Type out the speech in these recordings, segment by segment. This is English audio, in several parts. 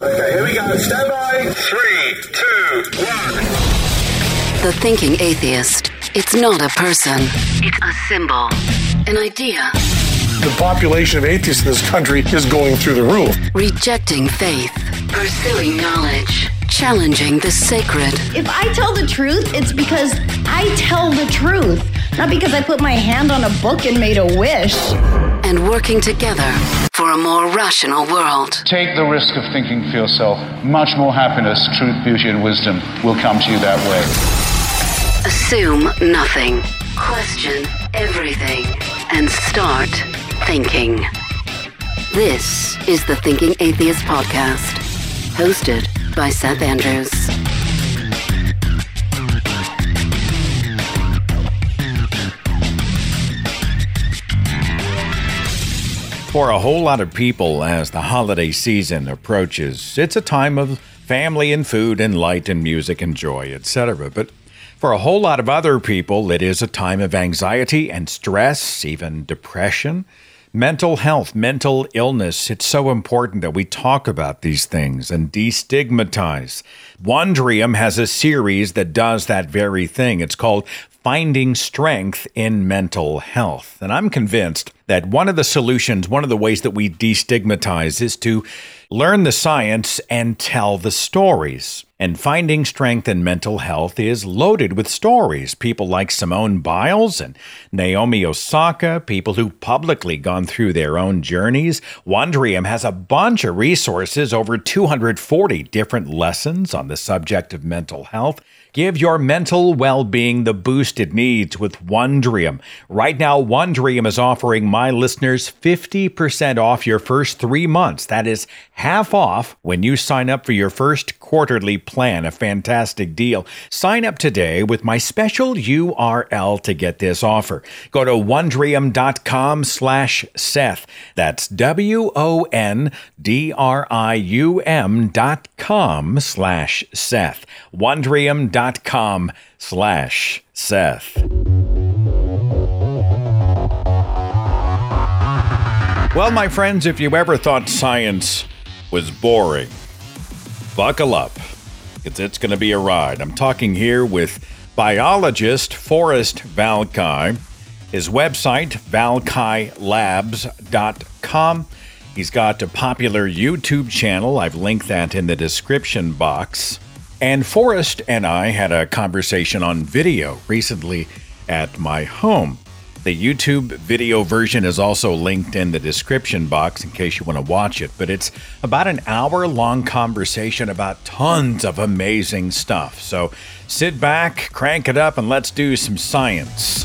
Okay, here we go. Stand by. Three, two, one. The Thinking Atheist. It's not a person, it's a symbol, an idea. The population of atheists in this country is going through the roof. Rejecting faith, pursuing knowledge, challenging the sacred. If I tell the truth, it's because I tell the truth, not because I put my hand on a book and made a wish. And working together for a more rational world. Take the risk of thinking for yourself. Much more happiness, truth, beauty, and wisdom will come to you that way. Assume nothing. Question everything. And start thinking. This is the Thinking Atheist Podcast, hosted by Seth Andrews. For a whole lot of people, as the holiday season approaches, it's a time of family and food and light and music and joy, etc. But for a whole lot of other people, it is a time of anxiety and stress, even depression, mental health, mental illness. It's so important that we talk about these things and destigmatize. Wondrium has a series that does that very thing. It's called Finding Strength in Mental Health. And I'm convinced that one of the solutions, one of the ways that we destigmatize is to learn the science and tell the stories. And finding strength in mental health is loaded with stories. People like Simone Biles and Naomi Osaka, people who publicly gone through their own journeys. Wondrium has a bunch of resources, over 240 different lessons on the subject of mental health. Give your mental well being the boost it needs with Wondrium. Right now, Wondrium is offering my listeners 50% off your first three months. That is half off when you sign up for your first quarterly plan. A fantastic deal. Sign up today with my special URL to get this offer. Go to wondrium.com slash Seth. That's W O N D R I U M dot com slash Seth. Wondrium.com slash Seth. Well, my friends, if you ever thought science was boring, buckle up. It's, it's going to be a ride. I'm talking here with biologist Forrest Valkai. His website, valkailabs.com. He's got a popular YouTube channel. I've linked that in the description box. And Forrest and I had a conversation on video recently at my home. The YouTube video version is also linked in the description box in case you want to watch it, but it's about an hour long conversation about tons of amazing stuff. So sit back, crank it up, and let's do some science.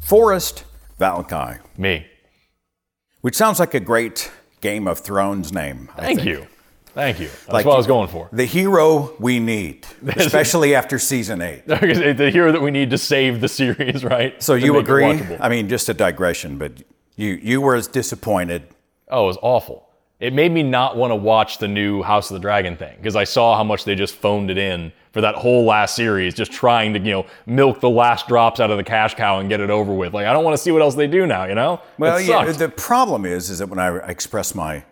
Forrest Valkai, Me. which sounds like a great Game of Thrones name. I Thank think. you. Thank you. That's Like- what I was going for. The hero we need, especially after season eight. the hero that we need to save the series, right? So To you agree? I mean, just a digression, but you you were as disappointed. Oh, it was awful. It made me not want to watch the new House of the Dragon thing because I saw how much they just phoned it in for that whole last series, just trying to, you know, milk the last drops out of the cash cow and get it over with. Like, I don't want to see what else they do now, you know? Well, yeah. The problem is, is that when I express my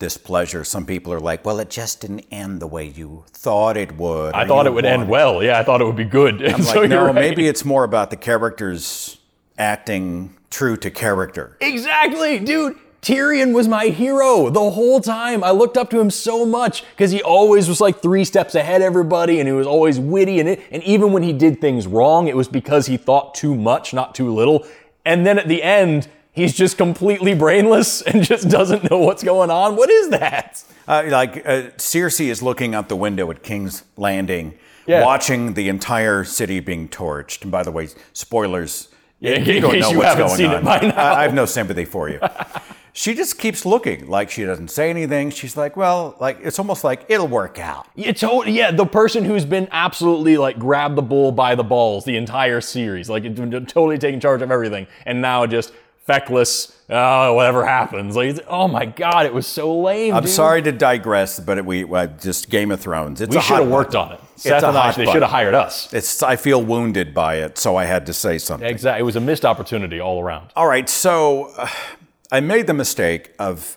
displeasure, some people are like, "Well, it just didn't end the way you thought it would." I thought it would end wanted." well. Yeah, I thought it would be good. I'm so like, no, right. maybe it's more about the characters acting true to character. Exactly, dude. Tyrion was my hero the whole time. I looked up to him so much because he always was like three steps ahead of everybody and he was always witty and it, and even when he did things wrong, it was because he thought too much, not too little. And then at the end, he's just completely brainless and just doesn't know what's going on. What is that? Uh, like uh, Cersei is looking out the window at King's Landing, Yeah. watching the entire city being torched. And by the way, spoilers. Yeah, in you don't case know you what's haven't going seen it on. by now. I, I have no sympathy for you. she just keeps looking like she doesn't say anything. She's like, well, like it's almost like it'll work out. It's yeah, the person who's been absolutely like grabbed the bull by the balls the entire series, like totally taking charge of everything, and now just feckless. Oh, whatever happens. Like, oh my god, it was so lame. I'm dude. sorry to digress, but it, we uh, just Game of Thrones. It's We should have worked button. on it. It's Seth and I, they should have hired us. It's I feel wounded by it, so I had to say something. Exactly. It was a missed opportunity all around. All right, so uh, I made the mistake of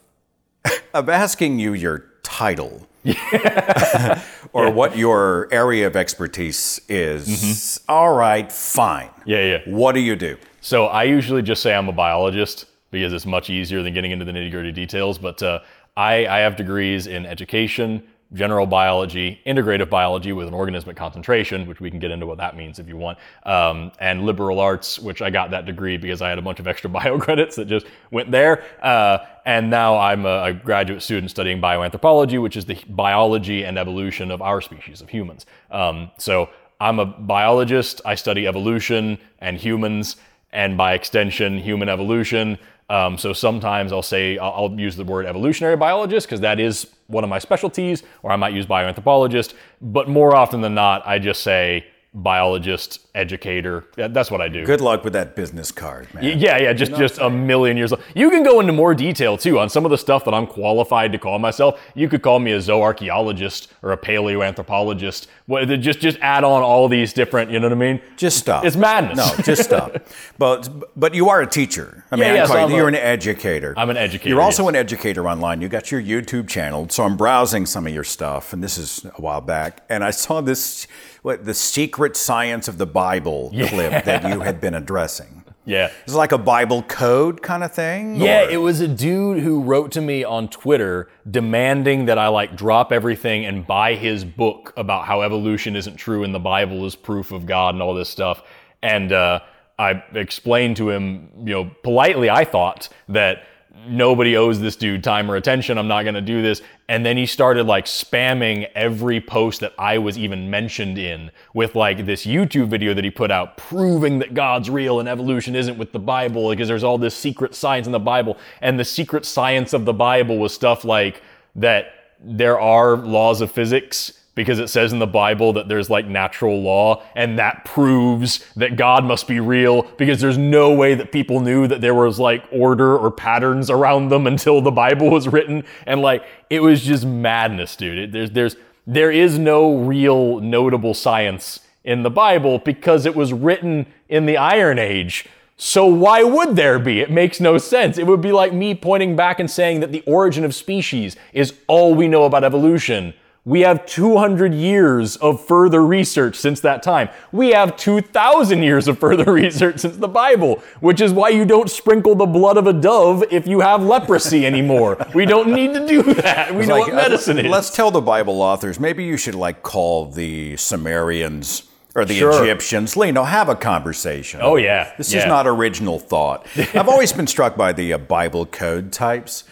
of asking you your title or what your area of expertise is. All right, fine. Yeah, yeah. What do you do? So I usually just say I'm a biologist because it's much easier than getting into the nitty gritty details. But uh, I, I have degrees in education, general biology, integrative biology with an organismic concentration, which we can get into what that means if you want, um, and liberal arts, which I got that degree because I had a bunch of extra bio credits that just went there. Uh, and now I'm a, a graduate student studying bioanthropology, which is the biology and evolution of our species, of humans. Um, so I'm a biologist. I study evolution and humans, and by extension, human evolution. Um, so sometimes I'll say, I'll, I'll use the word evolutionary biologist because that is one of my specialties, or I might use bioanthropologist. But more often than not, I just say biologist, educator. That's what I do. Good luck with that business card, man. Yeah, yeah, just just a million years. You can go into more detail too on some of the stuff that I'm qualified to call myself. You could call me a zooarchaeologist or a paleoanthropologist. What, just just add on all these different. You know what I mean? Just stop. It's madness. No, just stop. but but you are a teacher. I mean, Yeah, yeah, so you, I'm a- you're an educator. I'm an educator, You're also yes. an educator online. You got your YouTube channel. So I'm browsing some of your stuff, and this is a while back, and I saw this what the secret science of the Bible clip that you had been addressing. Yeah. It's like a Bible code kind of thing. Yeah, or- it was a dude who wrote to me on Twitter demanding that I like drop everything and buy his book about how evolution isn't true and the Bible is proof of God and all this stuff. And uh, I explained to him, you know, politely, I thought that nobody owes this dude time or attention. I'm not going to do this. And then he started like spamming every post that I was even mentioned in with like this YouTube video that he put out proving that God's real and evolution isn't with the Bible because there's all this secret science in the Bible. And the secret science of the Bible was stuff like that there are laws of physics because it says in the Bible that there's like natural law, and that proves that God must be real because there's no way that people knew that there was like order or patterns around them until the Bible was written. And like it was just madness, dude. It, there's there's there is no real notable science in the Bible because it was written in the Iron Age. So why would there be? It makes no sense. It would be like me pointing back and saying that the origin of species is all we know about evolution. We have 200 years of further research since that time. We have 2,000 years of further research since the Bible, which is why you don't sprinkle the blood of a dove if you have leprosy anymore. We don't need to do that. We know like, what medicine uh, is. Let's tell the Bible authors. Maybe you should like call the Sumerians or the Sure. Egyptians. You know, have a conversation. Oh, yeah. This is not original thought. I've always been struck by the uh, Bible code types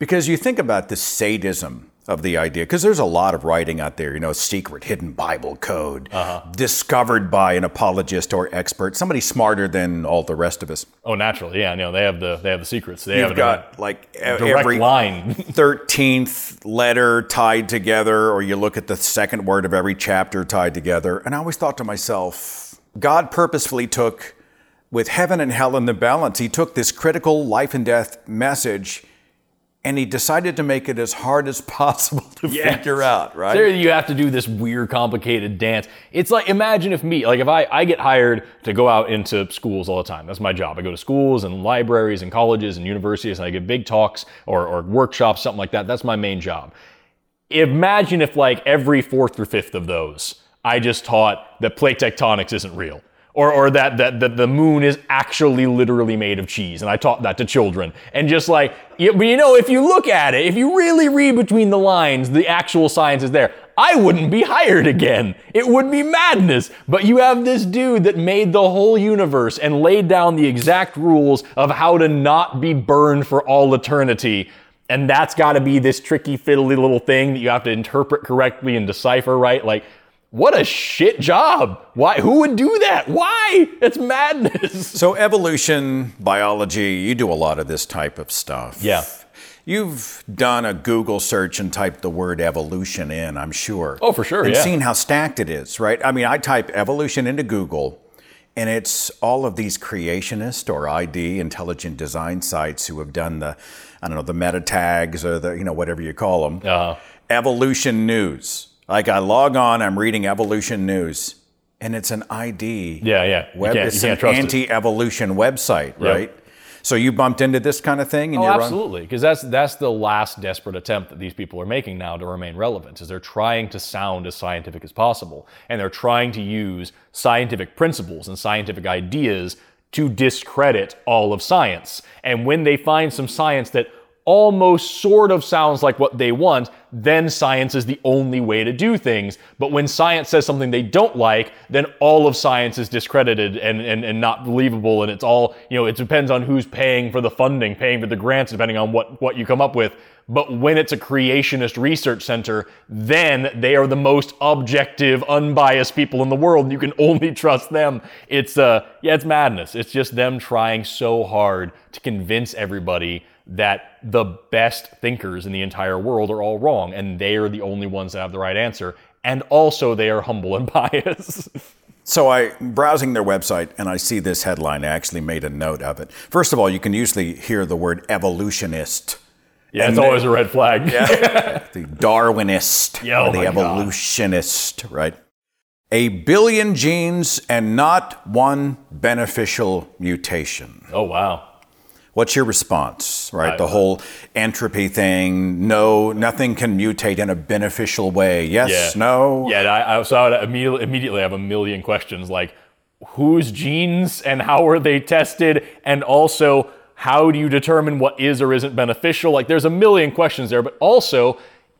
because you think about the sadism of the idea because there's a lot of writing out there you know secret hidden bible code Uh-huh. discovered by an apologist or expert somebody smarter than all the rest of us oh, naturally, yeah. No, they have the they have the secrets. They have you've a got like direct every line. 13th letter tied together, or you look at the second word of every chapter tied together. And I always thought to myself, God purposefully took, with heaven and hell in the balance, He took this critical life and death message and He decided to make it as hard as possible to Yes. figure out, right? There you have to do this weird, complicated dance. It's like imagine if me, like if I, I get hired to go out into schools all the time. That's my job. I go to schools and libraries and colleges and universities and I give big talks or, or workshops, something like that. That's my main job. Imagine if like every fourth or fifth of those, I just taught that plate tectonics isn't real. Or, or that, that, that the moon is actually literally made of cheese. And I taught that to children. And just like, you, you know, if you look at it, if you really read between the lines, the actual science is there. I wouldn't be hired again. It would be madness. But you have this dude that made the whole universe and laid down the exact rules of how to not be burned for all eternity. And that's got to be this tricky, fiddly little thing that you have to interpret correctly and decipher right. Like, what a shit job. Why? Who would do that? Why? It's madness. So, evolution, biology, you do a lot of this type of stuff. Yeah. You've done a Google search and typed the word evolution in, I'm sure. Oh, for sure, And yeah. seen how stacked it is, right? I mean, I type evolution into Google, and it's all of these creationist or ID, intelligent design sites who have done the, I don't know, the meta tags or the, you know, whatever you call them. Uh-huh. Evolution news. Like I log on, I'm reading evolution news, and it's an ID Yeah, yeah. Web. it's an anti-evolution website, right? So you bumped into this kind of thing in Oh, your run? absolutely, because that's that's the last desperate attempt that these people are making now to remain relevant. Is they're trying to sound as scientific as possible, and they're trying to use scientific principles and scientific ideas to discredit all of science. And when they find some science that almost sort of sounds like what they want, then science is the only way to do things. But when science says something they don't like, then all of science is discredited and, and, and not believable. And it's all, you know, it depends on who's paying for the funding, paying for the grants, depending on what, what you come up with. But when it's a creationist research center, then they are the most objective, unbiased people in the world. You can only trust them. It's uh yeah, it's madness. It's just them trying so hard to convince everybody that the best thinkers in the entire world are all wrong and they are the only ones that have the right answer. And also they are humble and biased. So I browsing their website and I see this headline. I actually made a note of it. First of all, you can usually hear the word evolutionist. Yeah, And it's always a red flag. yeah, the Darwinist Yeah, oh or the my God. evolutionist, right? A billion genes and not one beneficial mutation. Oh wow. What's your response, right? I- the whole entropy thing. No, nothing can mutate in a beneficial way. Yes, Yeah. no. Yeah, I, I so I would immediately, immediately have a million questions like whose genes and how are they tested, and also how do you determine what is or isn't beneficial? Like, there's a million questions there, but also,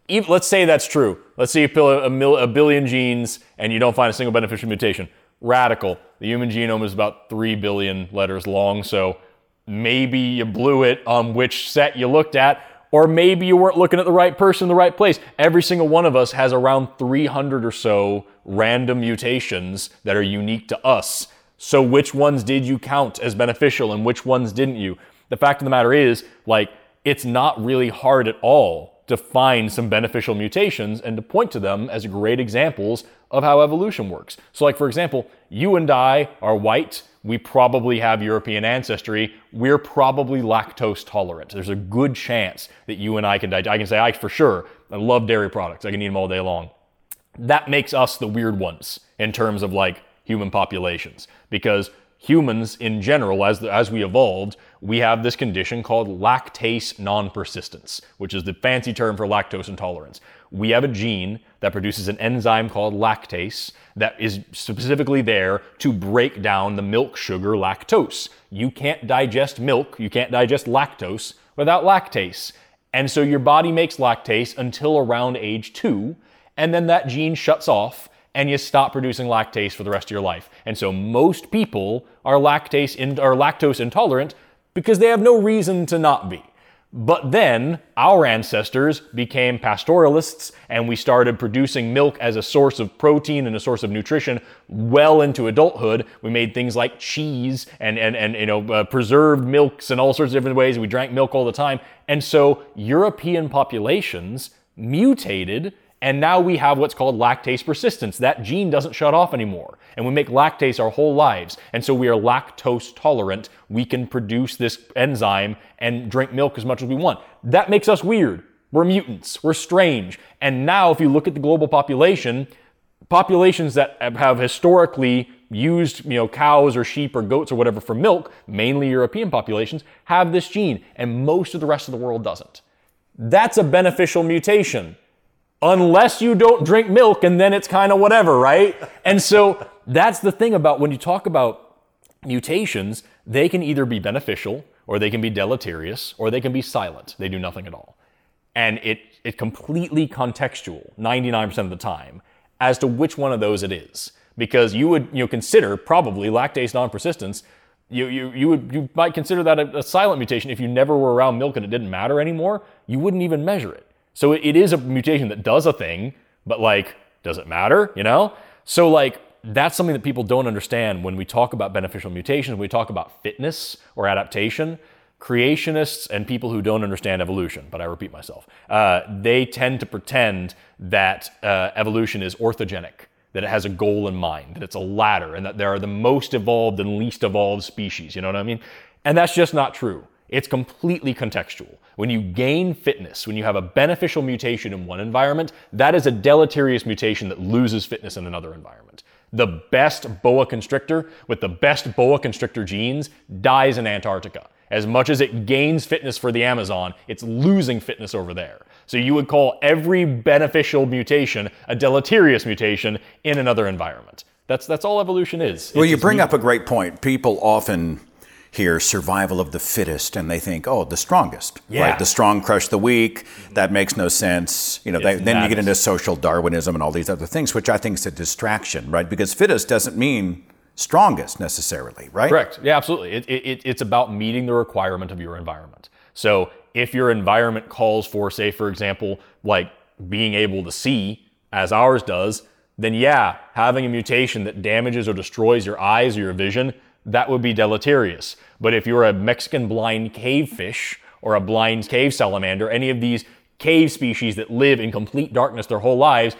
even, let's say that's true. Let's say you pill a, mil, a billion genes and you don't find a single beneficial mutation. Radical. The human genome is about three billion letters long, so maybe you blew it on which set you looked at, or maybe you weren't looking at the right person in the right place. Every single one of us has around 300 or so random mutations that are unique to us. So, which ones did you count as beneficial and which ones didn't you? The fact of the matter is, like, it's not really hard at all to find some beneficial mutations and to point to them as great examples of how evolution works. So, like, for example, you and I are white. We probably have European ancestry. We're probably lactose tolerant. There's a good chance that you and I can digest. I can say, I for sure, I love dairy products. I can eat them all day long. That makes us the weird ones in terms of like human populations because humans in general, as, as we evolved, we have this condition called lactase non-persistence, which is the fancy term for lactose intolerance. We have a gene that produces an enzyme called lactase that is specifically there to break down the milk sugar lactose. You can't digest milk, you can't digest lactose without lactase. And so your body makes lactase until around age two, and then that gene shuts off and you stop producing lactase for the rest of your life. And so most people are lactase in, are lactose intolerant because they have no reason to not be. But then our ancestors became pastoralists and we started producing milk as a source of protein and a source of nutrition well into adulthood. We made things like cheese and, and, and you know, uh, preserved milks and all sorts of different ways. We drank milk all the time. And so European populations mutated and now we have what's called lactase persistence. That gene doesn't shut off anymore. And we make lactase our whole lives. And so we are lactose tolerant. We can produce this enzyme and drink milk as much as we want. That makes us weird. We're mutants. We're strange. And now, if you look at the global population, populations that have historically used you know cows or sheep or goats or whatever for milk mainly european populations have this gene and most of the rest of the world doesn't that's a beneficial mutation unless you don't drink milk and then it's kind of whatever, right? And so that's the thing about when you talk about mutations, they can either be beneficial or they can be deleterious or they can be silent. They do nothing at all. And it it completely contextual 99% of the time as to which one of those it is. Because you would you know consider probably lactase non-persistence you, you, you, would, you might consider that a, a silent mutation if you never were around milk and it didn't matter anymore. You wouldn't even measure it. So it, is a mutation that does a thing, but like, does it matter? You know? So like, that's something that people don't understand when we talk about beneficial mutations, we talk about fitness or adaptation. Creationists and people who don't understand evolution, but I repeat myself, uh, they tend to pretend that uh, evolution is orthogenic, that it has a goal in mind, that it's a ladder, and that there are the most evolved and least evolved species. You know what I mean? And that's just not true. It's completely contextual. When you gain fitness, when you have a beneficial mutation in one environment, that is a deleterious mutation that loses fitness in another environment. The best boa constrictor with the best boa constrictor genes dies in Antarctica. As much as it gains fitness for the Amazon, it's losing fitness over there. So you would call every beneficial mutation a deleterious mutation in another environment. That's that's all evolution is. Well, It's you bring mu- up a great point. People often hear survival of the fittest and they think, oh, the strongest. Yeah. Right? The strong crush the weak. Mm-hmm. That makes no sense. You know, they, then you get into social Darwinism and all these other things, which I think is a distraction, right? Because fittest doesn't mean strongest necessarily, right? Correct. Yeah, absolutely. It, it, it- it's about meeting the requirement of your environment. So if your environment calls for, say, for example, like being able to see, as ours does, then yeah, having a mutation that damages or destroys your eyes or your vision, that would be deleterious. But if you're a Mexican blind cave fish or a blind cave salamander, any of these cave species that live in complete darkness their whole lives,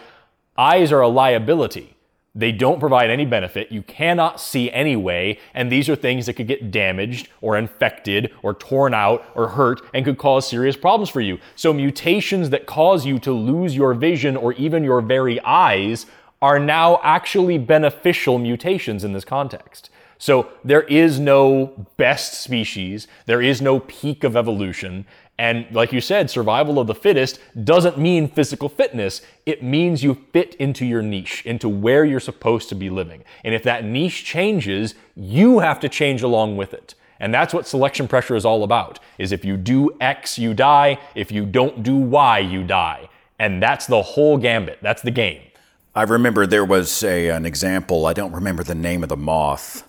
eyes are a liability. They don't provide any benefit. You cannot see anyway, and these are things that could get damaged or infected or torn out or hurt and could cause serious problems for you. So, mutations that cause you to lose your vision or even your very eyes are now actually beneficial mutations in this context. So, there is no best species, there is no peak of evolution. And like you said, survival of the fittest doesn't mean physical fitness. It means you fit into your niche, into where you're supposed to be living. And if that niche changes, you have to change along with it. And that's what selection pressure is all about. Is if you do X, you die. If you don't do Y, you die. And that's the whole gambit. That's the game. I remember there was a, an example, I don't remember the name of the moth,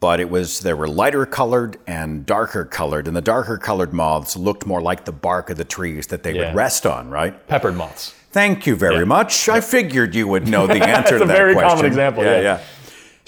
but it was there were lighter colored and darker colored, and the darker colored moths looked more like the bark of the trees that they Yeah. would rest on, right? Peppered moths. Thank you very much. I figured you would know the answer to a that very question. common example, Yeah, yeah.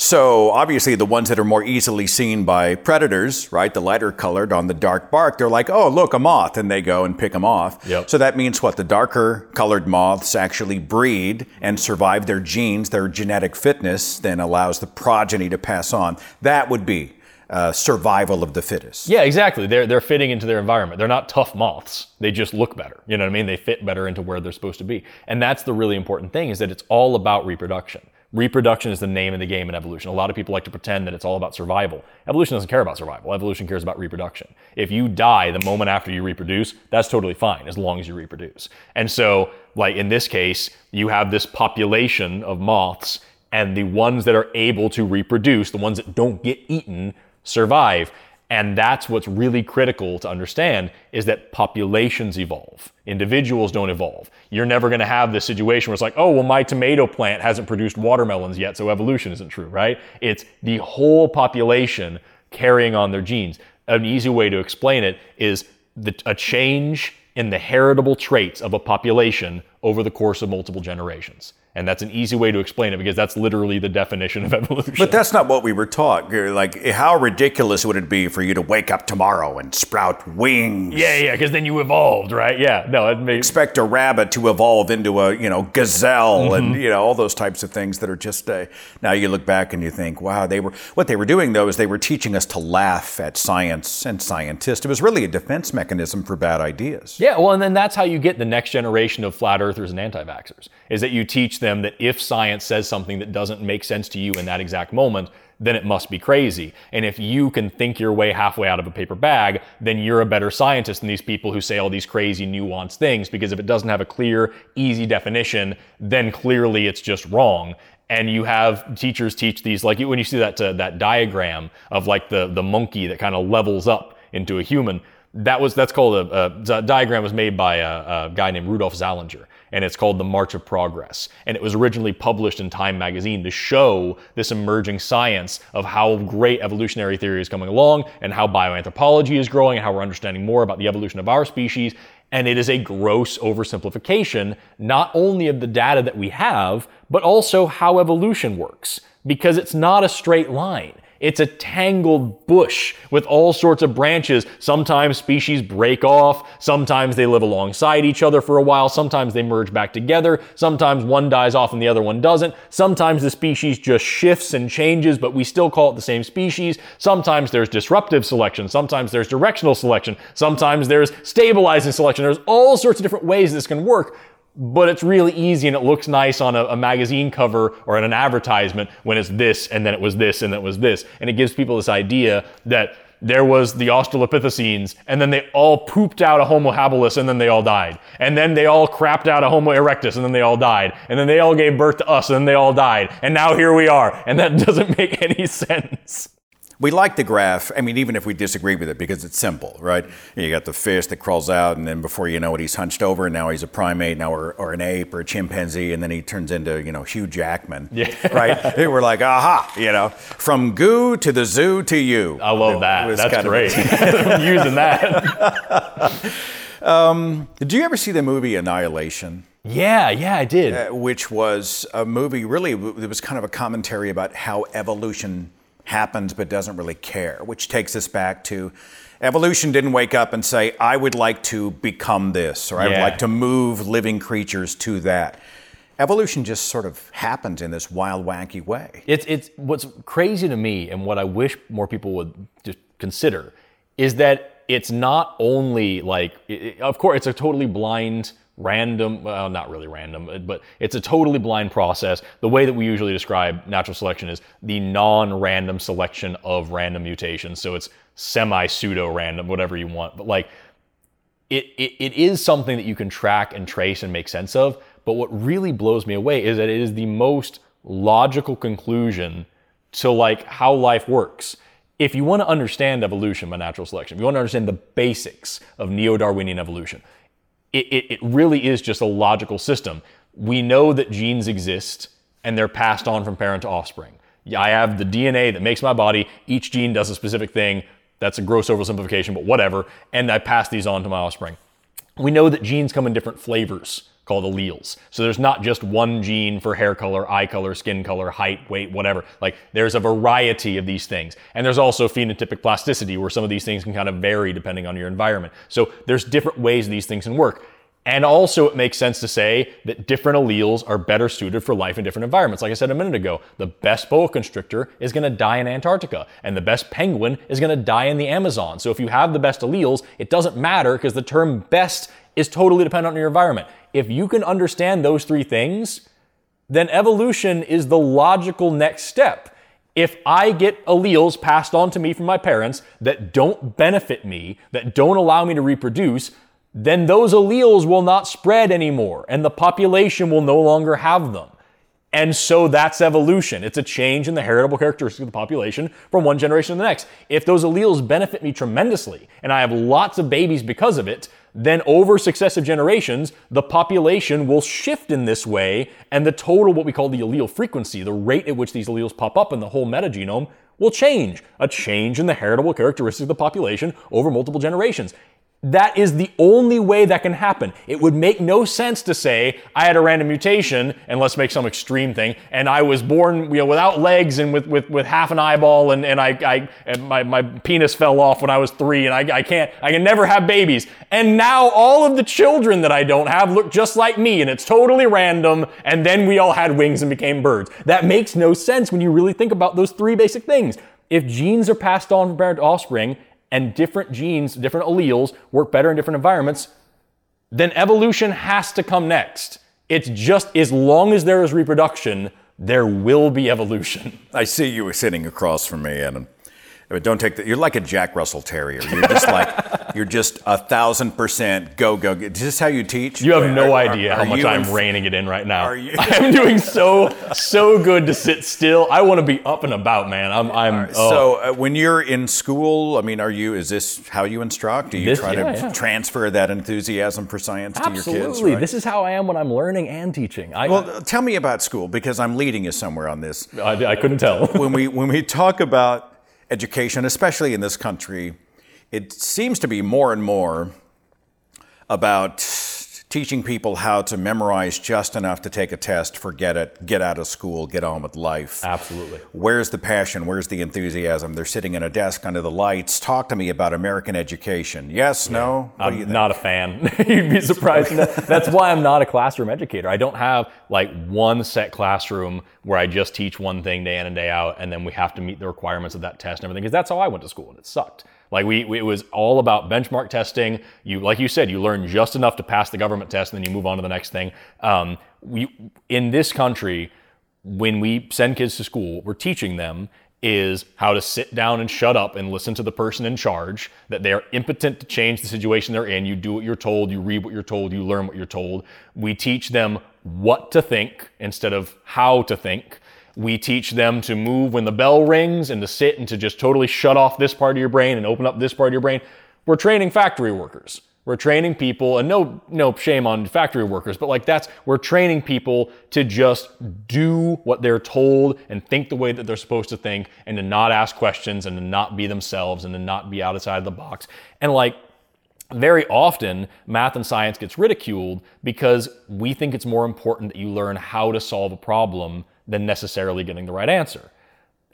So obviously, the ones that are more easily seen by predators, right, the lighter colored on the dark bark, they're like, "Oh, look, a moth," and they go and pick them off. Yep. So that means what? The darker colored moths actually breed and survive their genes, their genetic fitness, then allows the progeny to pass on. That would be uh, survival of the fittest. Yeah, exactly. They're they're fitting into their environment. They're not tough moths. They just look better. You know what I mean? They fit better into where they're supposed to be. And that's the really important thing is that it's all about reproduction. Reproduction is the name of the game in evolution. A lot of people like to pretend that it's all about survival. Evolution doesn't care about survival. Evolution cares about reproduction. If you die the moment after you reproduce, that's totally fine as long as you reproduce. And so, like in this case, you have this population of moths and the ones that are able to reproduce, the ones that don't get eaten, survive. And that's what's really critical to understand is that populations evolve. Individuals don't evolve. You're never going to have this situation where it's like, oh, well, my tomato plant hasn't produced watermelons yet, so evolution isn't true, right? It's the whole population carrying on their genes. An easy way to explain it is the, a change in the heritable traits of a population over the course of multiple generations. And that's an easy way to explain it because that's literally the definition of evolution. But that's not what we were taught. Like, how ridiculous would it be for you to wake up tomorrow and sprout wings? yeah, yeah, because then you evolved, right? Yeah, no, it makes expect a rabbit to evolve into a you know gazelle and Mm-hmm. you know all those types of things that are just uh, now you look back and you think wow they were what they were doing though is they were teaching us to laugh at science and scientists it was really a defense mechanism for bad ideas Yeah, well, and then that's how you get the next generation of flat earthers and anti vaxxers, is that you teach them that if science says something that doesn't make sense to you in that exact moment, then it must be crazy. And if you can think your way halfway out of a paper bag, then you're a better scientist than these people who say all these crazy, nuanced things, because if it doesn't have a clear, easy definition, then clearly it's just wrong. And you have teachers teach these, like when you see that, uh, that diagram of like the, the monkey that kind of levels up into a human, that was that's called a, a the diagram was made by a, a guy named Rudolf Zallinger, and it's called the March of Progress. And it was originally published in Time magazine to show this emerging science of how great evolutionary theory is coming along, and how bioanthropology is growing, and how we're understanding more about the evolution of our species. And it is a gross oversimplification, not only of the data that we have, but also how evolution works, because it's not a straight line. It's a tangled bush with all sorts of branches. Sometimes species break off. Sometimes they live alongside each other for a while. Sometimes they merge back together. Sometimes one dies off and the other one doesn't. Sometimes the species just shifts and changes, but we still call it the same species. Sometimes there's disruptive selection. Sometimes there's directional selection. Sometimes there's stabilizing selection. There's all sorts of different ways this can work but it's really easy and it looks nice on a, a, magazine cover or in an advertisement when it's this and then it was this and then it was this. And it gives people this idea that there was the Australopithecines, and then they all pooped out a Homo habilis, and then they all died. And then they all crapped out a Homo erectus, and then they all died. And then they all gave birth to us, and then they all died. And now here we are. And that doesn't make any sense. We like the graph. I mean, even if we disagree with it, because it's simple, right? You got the fish that crawls out, and then before you know it, he's hunched over, and now he's a primate, now or, or an ape or a chimpanzee, and then he turns into you know Hugh Jackman, Yeah. right? We're like, aha, you know, from goo to the zoo to you. I love It that. That's great. I'm using that. Did you ever see the movie Annihilation? Yeah, yeah, I did. uh, which was a movie really it was kind of a commentary about how evolution happens but doesn't really care which takes us back to evolution didn't wake up and say i would like to become this or i would like to move living creatures to that. Evolution just sort of happens in this wild wacky way. It's it's what's crazy to me, and what I wish more people would just consider, is that it's not only like, it- it- of course, it's a totally blind, random. Well, not really random, uh, but it's a totally blind process. The way that we usually describe natural selection is the non-random selection of random mutations. So it's semi-pseudo random, whatever you want. But like, it, it, it is something that you can track and trace and make sense of. But what really blows me away is that it is the most logical conclusion to like how life works. If you want to understand evolution by natural selection, if you want to understand the basics of neo-Darwinian evolution, it, it, it really is just a logical system. We know that genes exist and they're passed on from parent to offspring. I have the DNA that makes my body. Each gene does a specific thing. That's a gross oversimplification, but whatever. And I pass these on to my offspring. We know that genes come in different flavors called alleles. So there's not just one gene for hair color, eye color, skin color, height, weight, whatever. Like there's a variety of these things. And there's also phenotypic plasticity where some of these things can kind of vary depending on your environment. So there's different ways these things can work. And also, it makes sense to say that different alleles are better suited for life in different environments. Like I said a minute ago, the best boa constrictor is going to die in Antarctica, and the best penguin is going to die in the Amazon. So if you have the best alleles, it doesn't matter because the term best is totally dependent on your environment. If you can understand those three things, then evolution is the logical next step. If I get alleles passed on to me from my parents that don't benefit me, that don't allow me to reproduce, then those alleles will not spread anymore and the population will no longer have them. And so that's evolution. It's a change in the heritable characteristics of the population from one generation to the next. If those alleles benefit me tremendously and I have lots of babies because of it, then over successive generations, the population will shift in this way, and the total, what we call the allele frequency, the rate at which these alleles pop up in the whole metagenome, will change. A change in the heritable characteristics of the population over multiple generations. That is the only way that can happen. It would make no sense to say I had a random mutation, and let's make some extreme thing, and I was born you know, without legs and with, with, with half an eyeball, and, and I, I and my, my penis fell off when I was three, and I, I can't I can never have babies. And now all of the children that I don't have look just like me, and it's totally random, and then we all had wings and became birds. That makes no sense when you really think about those three basic things. If genes are passed on from parent to offspring, and different genes, different alleles work better in different environments, then evolution has to come next. It's just as long as there is reproduction, there will be evolution. I see you sitting across from me, Adam. But don't take that. You're like a Jack Russell Terrier. You're just like you're just a thousand percent go go. Is this how you teach? You have no Are- idea are how much I'm in- reining it in right now. I'm doing so so good to sit still. I want to be up and about, man. I'm I'm oh. So uh, when you're in school, I mean, are you? Is this how you instruct? Do you This- try yeah, to yeah. transfer that enthusiasm for science to your kids? absolutely. right? This is how I am when I'm learning and teaching. I well, uh, tell me about school because I'm leading you somewhere on this. I, I couldn't tell. when we when we talk about education, especially in this country, it seems to be more and more about teaching people how to memorize just enough to take a test, forget it, get out of school, get on with life. Absolutely. Where's the passion? Where's the enthusiasm? They're sitting in a desk under the lights. Talk to me about American education. Yes, no? What I'm not a fan. You'd be surprised. That- That's why I'm not a classroom educator. I don't have like one set classroom where I just teach one thing day in and day out, and then we have to meet the requirements of that test and everything. Because that's how I went to school, and it sucked. Like we, we- it was all about benchmark testing. You, like you said, you learn just enough to pass the government test, and then you move on to the next thing. Um, we, in this country, when we send kids to school, we're teaching them is how to sit down and shut up and listen to the person in charge, that they are impotent to change the situation they're in. You do what you're told, you read what you're told, you learn what you're told. We teach them what to think instead of how to think. We teach them to move when the bell rings and to sit and to just totally shut off this part of your brain and open up this part of your brain. We're training factory workers. We're training people, and no, no shame on factory workers, but like that's, we're training people to just do what they're told and think the way that they're supposed to think and to not ask questions and to not be themselves and to not be outside of the box. And like, very often math and science gets ridiculed because we think it's more important that you learn how to solve a problem than necessarily getting the right answer.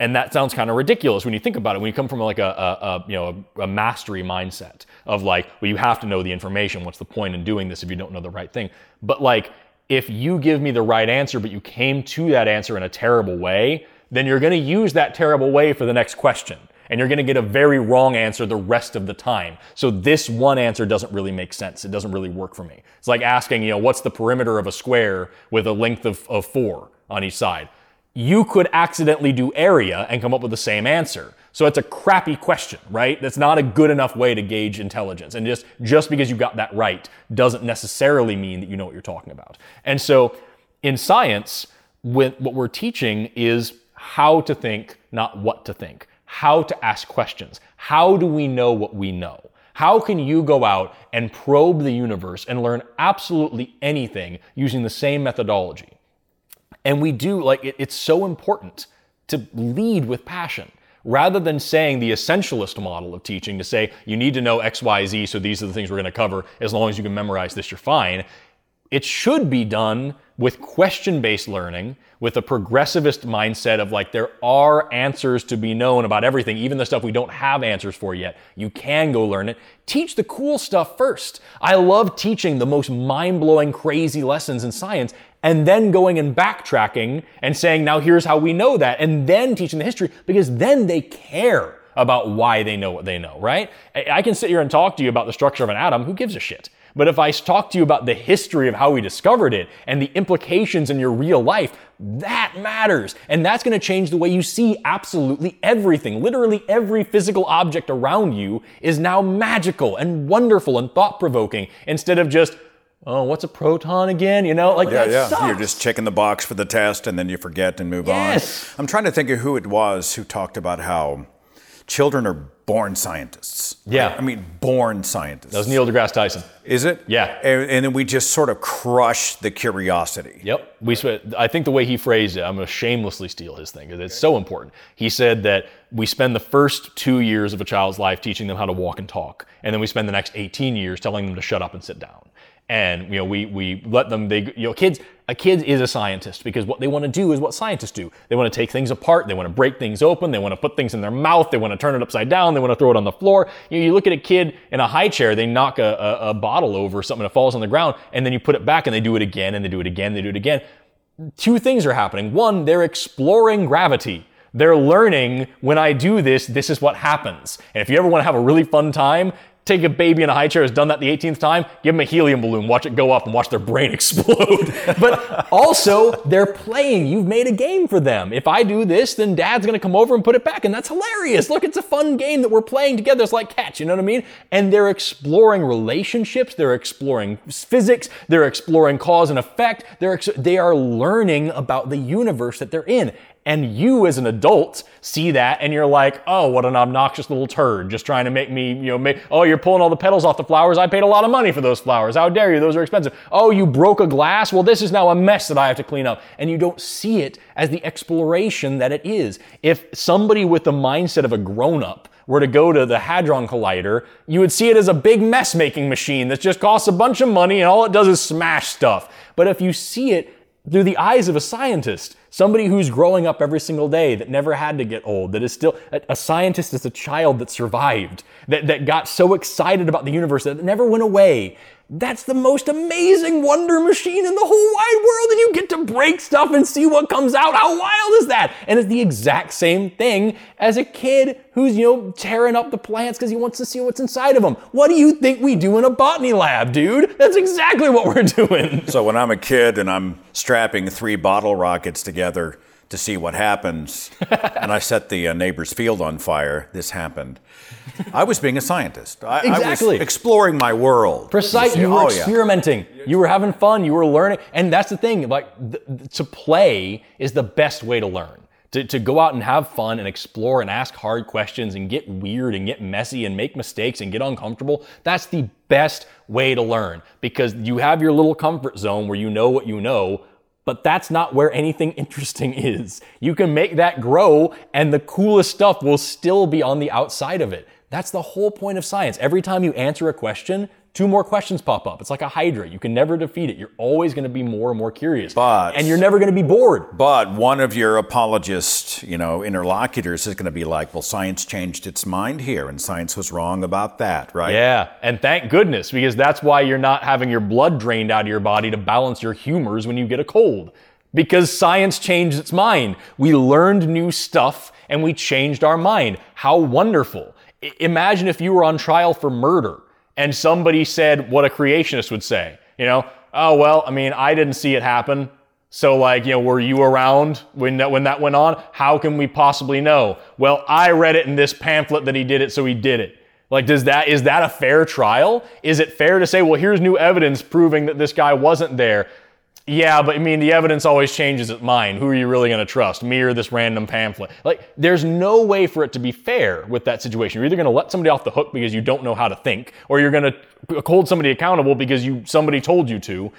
And that sounds kind of ridiculous when you think about it. When you come from like a, a, a you know a, mastery mindset of like, well, you have to know the information. What's the point in doing this if you don't know the right thing? But like, if you give me the right answer, but you came to that answer in a terrible way, then you're going to use that terrible way for the next question, and you're going to get a very wrong answer the rest of the time. So this one answer doesn't really make sense. It doesn't really work for me. It's like asking, you know, what's the perimeter of a square with a length of, of four on each side? you could accidentally do area and come up with the same answer. So it's a crappy question, right? That's not a good enough way to gauge intelligence. And just, just because you got that right doesn't necessarily mean that you know what you're talking about. And so in science, what we're teaching is how to think, not what to think, how to ask questions. How do we know what we know? How can you go out and probe the universe and learn absolutely anything using the same methodology? And we do, like, it, it's so important to lead with passion rather than saying the essentialist model of teaching to say you need to know X, Y, Z, so these are the things we're going to cover. As long as you can memorize this, you're fine. It should be done with question based learning, with a progressivist mindset of like there are answers to be known about everything, even the stuff we don't have answers for yet. You can go learn it. Teach the cool stuff first. I love teaching the most mind blowing, crazy lessons in science and then going and backtracking and saying, now here's how we know that, and then teaching the history because then they care about why they know what they know, right? I can sit here and talk to you about the structure of an atom. Who gives a shit? But if I talk to you about the history of how we discovered it and the implications in your real life, that matters. And that's going to change the way you see absolutely everything. Literally every physical object around you is now magical and wonderful and thought provoking instead of just, oh, what's a proton again? You know, like yeah, that yeah. sucks. You're just checking the box for the test and then you forget and move Yes. on. I'm trying to think of who it was who talked about how children are born scientists. Yeah. I mean, born scientists. That was Neil deGrasse Tyson. Is it? Yeah. And, and then we just sort of crush the curiosity. Yep. We, I think the way he phrased it, I'm going to shamelessly steal his thing because it's so important. He said that we spend the first two years of a child's life teaching them how to walk and talk, and then we spend the next 18 years telling them to shut up and sit down. And you know, we we let them. They you know, kids. A kid is a scientist because what they want to do is what scientists do. They want to take things apart. They want to break things open. They want to put things in their mouth. They want to turn it upside down. They want to throw it on the floor. You, know, you look at a kid in a high chair. They knock a, a, a bottle over something that falls on the ground, and then you put it back, and they do it again, and they do it again. They do it again. Two things are happening. One, they're exploring gravity. They're learning when I do this, this is what happens. And if you ever want to have a really fun time, take a baby in a high chair who's done that the 18th time, give them a helium balloon, watch it go up, and watch their brain explode. but also, they're playing. You've made a game for them. If I do this, then dad's gonna come over and put it back, and that's hilarious. Look, it's a fun game that we're playing together. It's like catch, you know what I mean? And they're exploring relationships, they're exploring physics, they're exploring cause and effect, they're ex- they are learning about the universe that they're in. And you as an adult see that and you're like, oh, what an obnoxious little turd, just trying to make me, you know, make, oh, you're pulling all the petals off the flowers. I paid a lot of money for those flowers. How dare you? Those are expensive. Oh, you broke a glass. Well, this is now a mess that I have to clean up. And you don't see it as the exploration that it is. If somebody with the mindset of a grown up were to go to the Hadron Collider, you would see it as a big mess making machine that just costs a bunch of money and all it does is smash stuff. But if you see it through the eyes of a scientist, somebody who's growing up every single day that never had to get old, that is still a, a, scientist is a child that survived, that, that got so excited about the universe that it never went away. That's the most amazing wonder machine in the whole wide world, and you get to break stuff and see what comes out. How wild is that? And it's the exact same thing as a kid who's, you know, tearing up the plants because he wants to see what's inside of them. What do you think we do in a botany lab, dude? That's exactly what we're doing. So when I'm a kid and I'm strapping three bottle rockets together to see what happens, and I set the uh, neighbor's field on fire, this happened. I was being a scientist. I, I was exploring my world. Precise. You were Oh, yeah. experimenting. You were having fun. You were learning, and that's the thing. Like th- to play is the best way to learn. To, to go out and have fun and explore and ask hard questions and get weird and get messy and make mistakes and get uncomfortable. That's the best way to learn because you have your little comfort zone where you know what you know. But that's not where anything interesting is. You can make that grow, and the coolest stuff will still be on the outside of it. That's the whole point of science. Every time you answer a question, two more questions pop up. It's like a hydra. You can never defeat it. You're always going to be more and more curious. But- and you're never going to be bored. But one of your apologist, you know, interlocutors is going to be like, well, science changed its mind here, and science was wrong about that, right? Yeah, and thank goodness because that's why you're not having your blood drained out of your body to balance your humors when you get a cold. Because science changed its mind. We learned new stuff and we changed our mind. How wonderful. I- imagine if you were on trial for murder and somebody said what a creationist would say. You know, oh, well, I mean, I didn't see it happen. So, like, you know, were you around when that, when that went on? How can we possibly know? Well, I read it in this pamphlet that he did it, so he did it. Like, does that is that a fair trial? Is it fair to say, well, here's new evidence proving that this guy wasn't there? Yeah, but I mean, the evidence always changes its mind. Who are you really going to trust, me or this random pamphlet? Like, there's no way for it to be fair with that situation. You're either going to let somebody off the hook because you don't know how to think, or you're going to hold somebody accountable because you somebody told you to.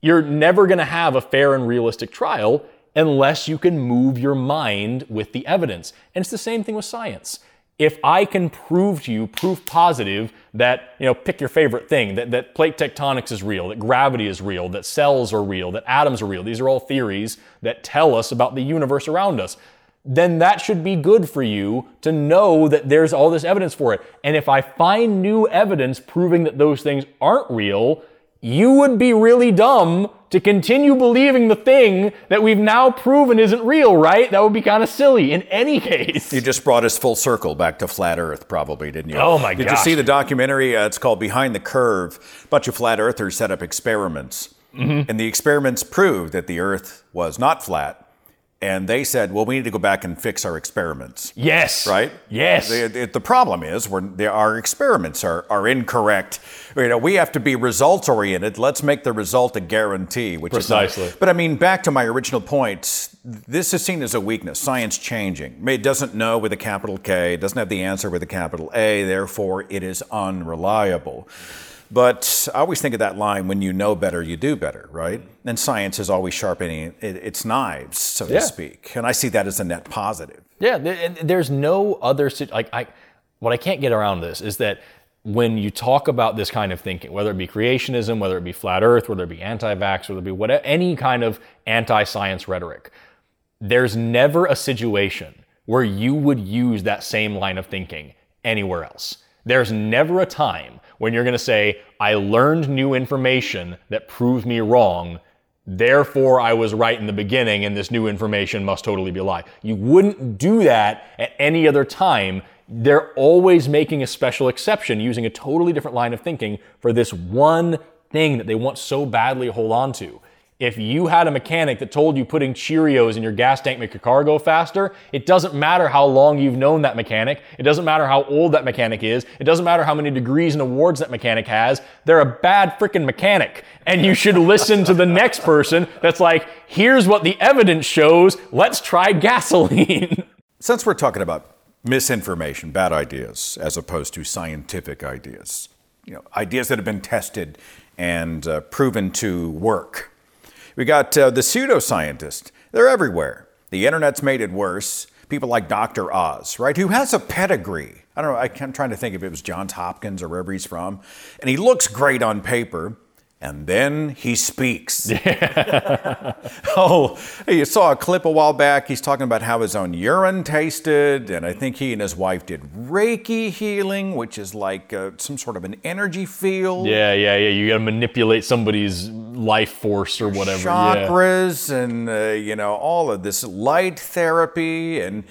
You're never going to have a fair and realistic trial unless you can move your mind with the evidence. And it's the same thing with science. If I can prove to you, proof positive, that, you know, pick your favorite thing, that, that plate tectonics is real, that gravity is real, that cells are real, that atoms are real, these are all theories that tell us about the universe around us, then that should be good for you to know that there's all this evidence for it. And if I find new evidence proving that those things aren't real, you would be really dumb to continue believing the thing that we've now proven isn't real, right? That would be kind of silly in any case. You just brought us full circle back to flat Earth, probably, didn't you? Oh, my god! Did gosh. you see the documentary? Uh, it's called Behind the Curve. A bunch of flat Earthers set up experiments, Mm-hmm. and the experiments proved that the Earth was not flat. And they said, "Well, we need to go back and fix our experiments." Yes. Right? Yes. The, problem is when there, our experiments are, are incorrect. You know, we have to be results oriented. Let's make the result a guarantee, which Precisely. is not- But I mean, back to my original point. This is seen as a weakness. Science changing. It doesn't know with a capital K. It doesn't have the answer with a capital A. Therefore, it is unreliable. But I always think of that line: "When you know better, you do better." Right? And science is always sharpening its knives, so Yeah. to speak. And I see that as a net positive. Yeah, there's no other like I. What I can't get around this is that when you talk about this kind of thinking, whether it be creationism, whether it be flat Earth, whether it be anti-vax, whether it be whatever, any kind of anti-science rhetoric, there's never a situation where you would use that same line of thinking anywhere else. There's never a time when you're going to say, I learned new information that proved me wrong. Therefore, I was right in the beginning, and this new information must totally be a lie. You wouldn't do that at any other time. They're always making a special exception using a totally different line of thinking for this one thing that they want so badly to hold on to. If you had a mechanic that told you putting Cheerios in your gas tank make your car go faster, it doesn't matter how long you've known that mechanic. It doesn't matter how old that mechanic is. It doesn't matter how many degrees and awards that mechanic has. They're a bad freaking mechanic. And you should listen to the next person that's like, here's what the evidence shows. Let's try gasoline. Since we're talking about misinformation, bad ideas, as opposed to scientific ideas, you know, ideas that have been tested and uh, proven to work, we got uh, the pseudoscientists. They're everywhere. The internet's made it worse. People like Dr. Oz, right, who has a pedigree. I don't know, I'm trying to think if it was Johns Hopkins or wherever he's from. And he looks great on paper. And then he speaks. Oh, you saw a clip a while back. He's talking about how his own urine tasted, and I think he and his wife did Reiki healing, which is like uh, some sort of an energy field. yeah, yeah, yeah. You gotta manipulate somebody's life force or whatever. Yeah. chakras and uh, you know all of this light therapy and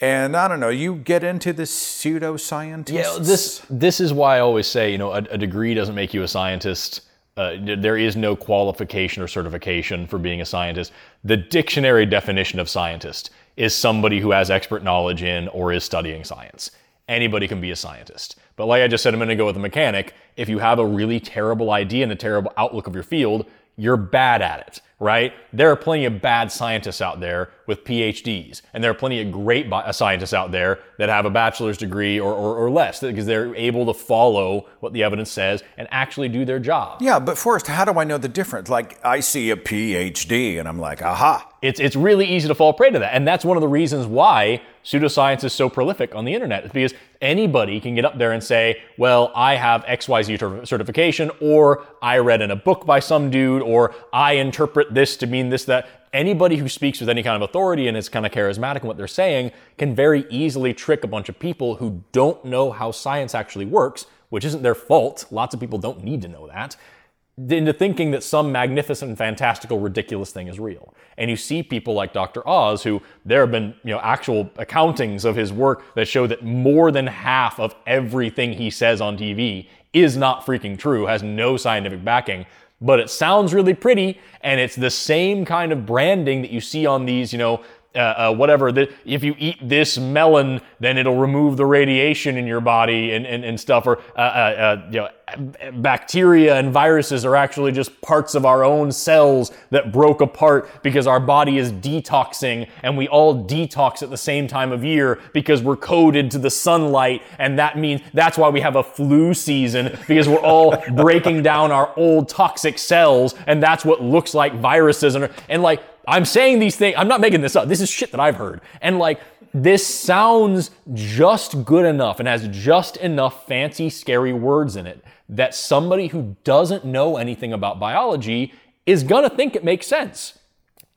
and I don't know. You get into the pseudoscientists. Yeah, this this is why I always say, you know, a, a degree doesn't make you a scientist. Uh, there is no qualification or certification for being a scientist. The dictionary definition of scientist is somebody who has expert knowledge in or is studying science. Anybody can be a scientist. But like I just said a minute ago with a mechanic, if you have a really terrible idea and a terrible outlook of your field, you're bad at it, right? There are plenty of bad scientists out there with PhDs, and there are plenty of great bi- uh, scientists out there that have a bachelor's degree or, or, or less because they're able to follow what the evidence says and actually do their job. Yeah, but Forrest, how do I know the difference? Like, I see a PhD and I'm like, aha. It's, it's really easy to fall prey to that. And that's one of the reasons why pseudoscience is so prolific on the internet. It's because anybody can get up there and say, well, I have XYZ cer- certification, or I read in a book by some dude, or I interpret this to mean this, that. Anybody who speaks with any kind of authority and is kind of charismatic in what they're saying can very easily trick a bunch of people who don't know how science actually works, which isn't their fault. Lots of people don't need to know that into thinking that some magnificent, fantastical, ridiculous thing is real. And you see people like Dr. Oz, who there have been you know actual accountings of his work that show that more than half of everything he says on TV is not freaking true, has no scientific backing. But it sounds really pretty, and it's the same kind of branding that you see on these, you know, uh, uh, whatever, that if you eat this melon, then it'll remove the radiation in your body and, and, and stuff. Or, uh, uh, uh, you know, bacteria and viruses are actually just parts of our own cells that broke apart because our body is detoxing and we all detox at the same time of year because we're coded to the sunlight. And that means that's why we have a flu season because we're all breaking down our old toxic cells. And that's what looks like viruses. And, and like, I'm saying these things, I'm not making this up. This is shit that I've heard. And like, this sounds just good enough and has just enough fancy, scary words in it that somebody who doesn't know anything about biology is gonna think it makes sense.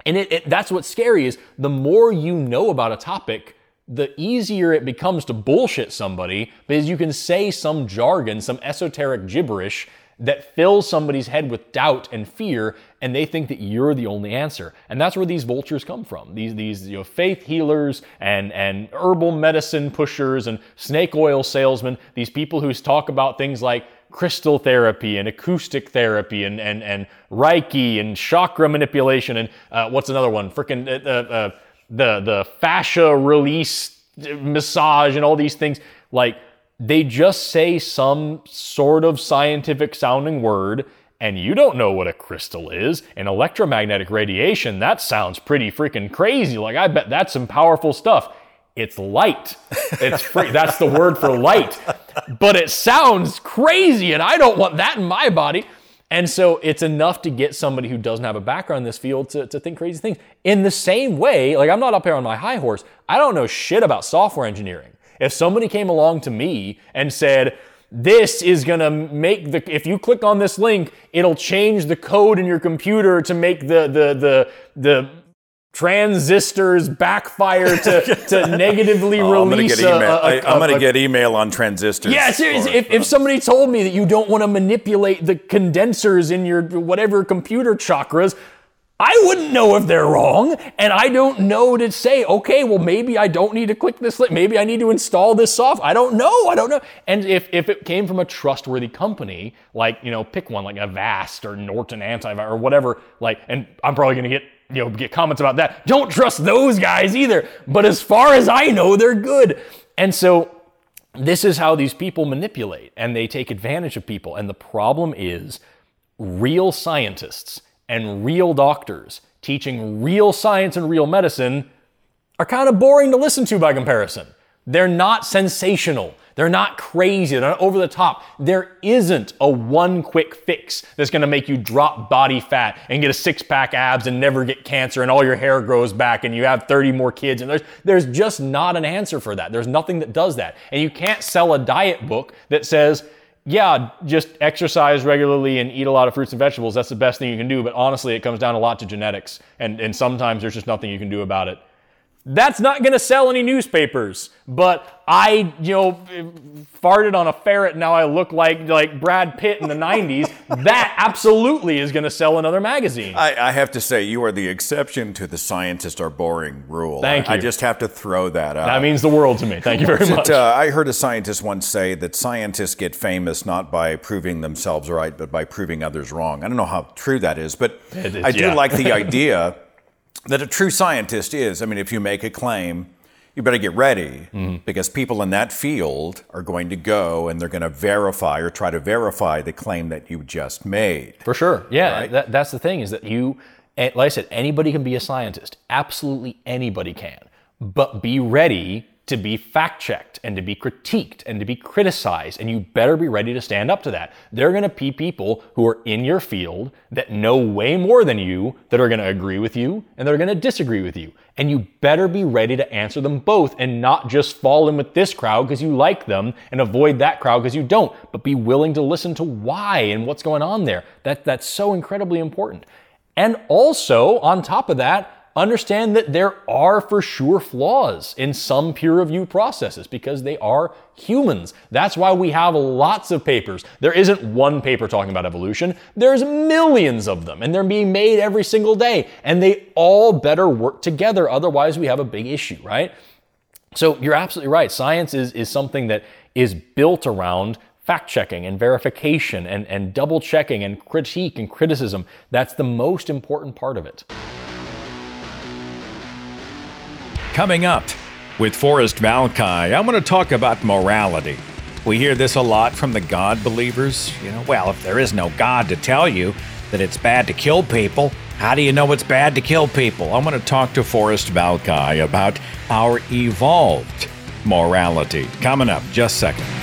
And it, it, that's what's scary is the more you know about a topic, the easier it becomes to bullshit somebody because you can say some jargon, some esoteric gibberish that fills somebody's head with doubt and fear, and they think that you're the only answer. And that's where these vultures come from. These these you know faith healers and and herbal medicine pushers and snake oil salesmen. These people who talk about things like crystal therapy and acoustic therapy and and and Reiki and chakra manipulation and uh, what's another one? Freaking uh, uh, the the fascia release massage and all these things. Like they just say some sort of scientific sounding word and you don't know what a crystal is. And electromagnetic radiation that sounds pretty freaking crazy. Like i bet that's some powerful stuff it's light. It's free. That's the word for light. But it sounds crazy and i don't want that in my body. And so it's enough to get somebody who doesn't have a background in this field to, to think crazy things. In the same way like i'm not up here on my high horse. I don't know shit about software engineering. If somebody came along to me and said, this is gonna make the if you click on this link, it'll change the code in your computer to make the the the the transistors backfire to, to negatively Oh, I'm gonna release get email. a, I, a- am gonna get email on transistors. yeah, seriously. If, if somebody told me that you don't want to manipulate the condensers in your whatever computer chakras, I wouldn't know if they're wrong. And I don't know to say, okay, well, maybe I don't need to click this link. Maybe I need to install this software. I don't know. I don't know. And if, if it came from a trustworthy company, like, you know, pick one like Avast or Norton Antivirus or whatever, like, and I'm probably going to get you know, get comments about that. Don't trust those guys either. But as far as I know, they're good. And so this is how these people manipulate and they take advantage of people. And the problem is real scientists and real doctors teaching real science and real medicine are kind of boring to listen to by comparison. They're not sensational. They're not crazy. They're not over the top. There isn't a one quick fix that's going to make you drop body fat and get a six pack abs and never get cancer and all your hair grows back and you have 30 more kids. And there's, there's just not an answer for that. There's nothing that does that. And you can't sell a diet book that says, yeah, just exercise regularly and eat a lot of fruits and vegetables. That's the best thing you can do. But honestly, it comes down a lot to genetics. And, and sometimes there's just nothing you can do about it. That's not going to sell any newspapers. But I, you know, farted on a ferret. Now I look like like Brad Pitt in the '90s. That absolutely is going to sell another magazine. I, I have to say, you are the exception to the scientists are boring rule. Thank I, I just have to throw that out. That means the world to me. Thank you very it, much. uh, I heard a scientist once say that scientists get famous not by proving themselves right, but by proving others wrong. I don't know how true that is, but is, I do yeah. like the idea that a true scientist is. I mean, if you make a claim, you better get ready Mm-hmm. because people in that field are going to go and they're going to verify or try to verify the claim that you just made. For sure. Yeah, Right? that, that's the thing is that you, like I said, anybody can be a scientist. Absolutely anybody can. But be ready to be fact checked and to be critiqued and to be criticized. And you better be ready to stand up to that. There are going to be people who are in your field that know way more than you that are going to agree with you and that are going to disagree with you. And you better be ready to answer them both and not just fall in with this crowd because you like them and avoid that crowd because you don't, but be willing to listen to why and what's going on there. That, that's so incredibly important. And also, on top of that, understand that there are for sure flaws in some peer review processes because they are humans. That's why we have lots of papers. There isn't one paper talking about evolution, there's millions of them, and they're being made every single day. And they all better work together, otherwise, we have a big issue, right? So you're absolutely right. Science is, is something that is built around fact checking and verification and, and double checking and critique and criticism. That's the most important part of it. Coming up with Forrest Valkai, I'm going to talk about morality. We hear this a lot from the God believers. You know, well, if there is no God to tell you that it's bad to kill people, how do you know it's bad to kill people? I'm going to talk to Forrest Valkai about our evolved morality. Coming up, just a second.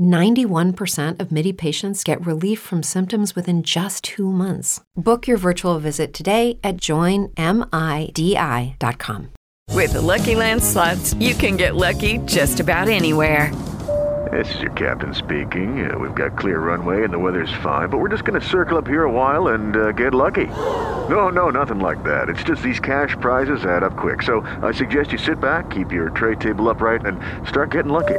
91% of MIDI patients get relief from symptoms within just two months. Book your virtual visit today at joinmidi.com. With the Lucky Land slots, you can get lucky just about anywhere. This is your captain speaking. Uh, we've got clear runway and the weather's fine, but we're just going to circle up here a while and uh, get lucky. No, no, nothing like that. It's just these cash prizes add up quick. So I suggest you sit back, keep your tray table upright, and start getting lucky.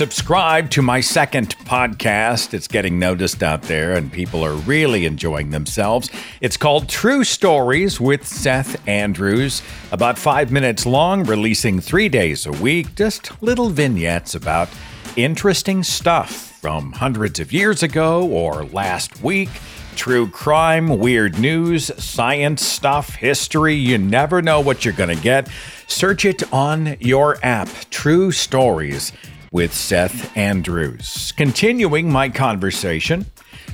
Subscribe to my second podcast. It's getting noticed out there, and people are really enjoying themselves. It's called True Stories with Seth Andrews. About five minutes long, releasing three days a week, just little vignettes about interesting stuff from hundreds of years ago or last week. True crime, weird news, science stuff, history. You never know what you're going to get. Search it on your app, True Stories with Seth Andrews. Continuing my conversation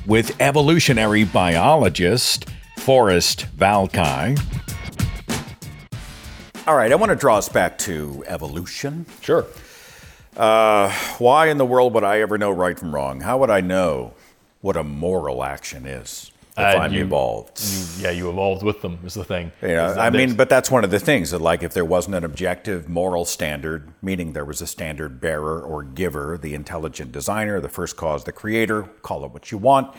with evolutionary biologist Forrest Valkai. All right, I want to draw us back to evolution. Sure. Uh, why in the world would I ever know right from wrong? How would I know what a moral action is if Uh, I'm you- evolved? You, yeah, you evolved with them is the thing. Yeah, Is I mean, but that's one of the things that, like, if there wasn't an objective moral standard, meaning there was a standard bearer or giver, the intelligent designer, the first cause, the creator, call it what you want,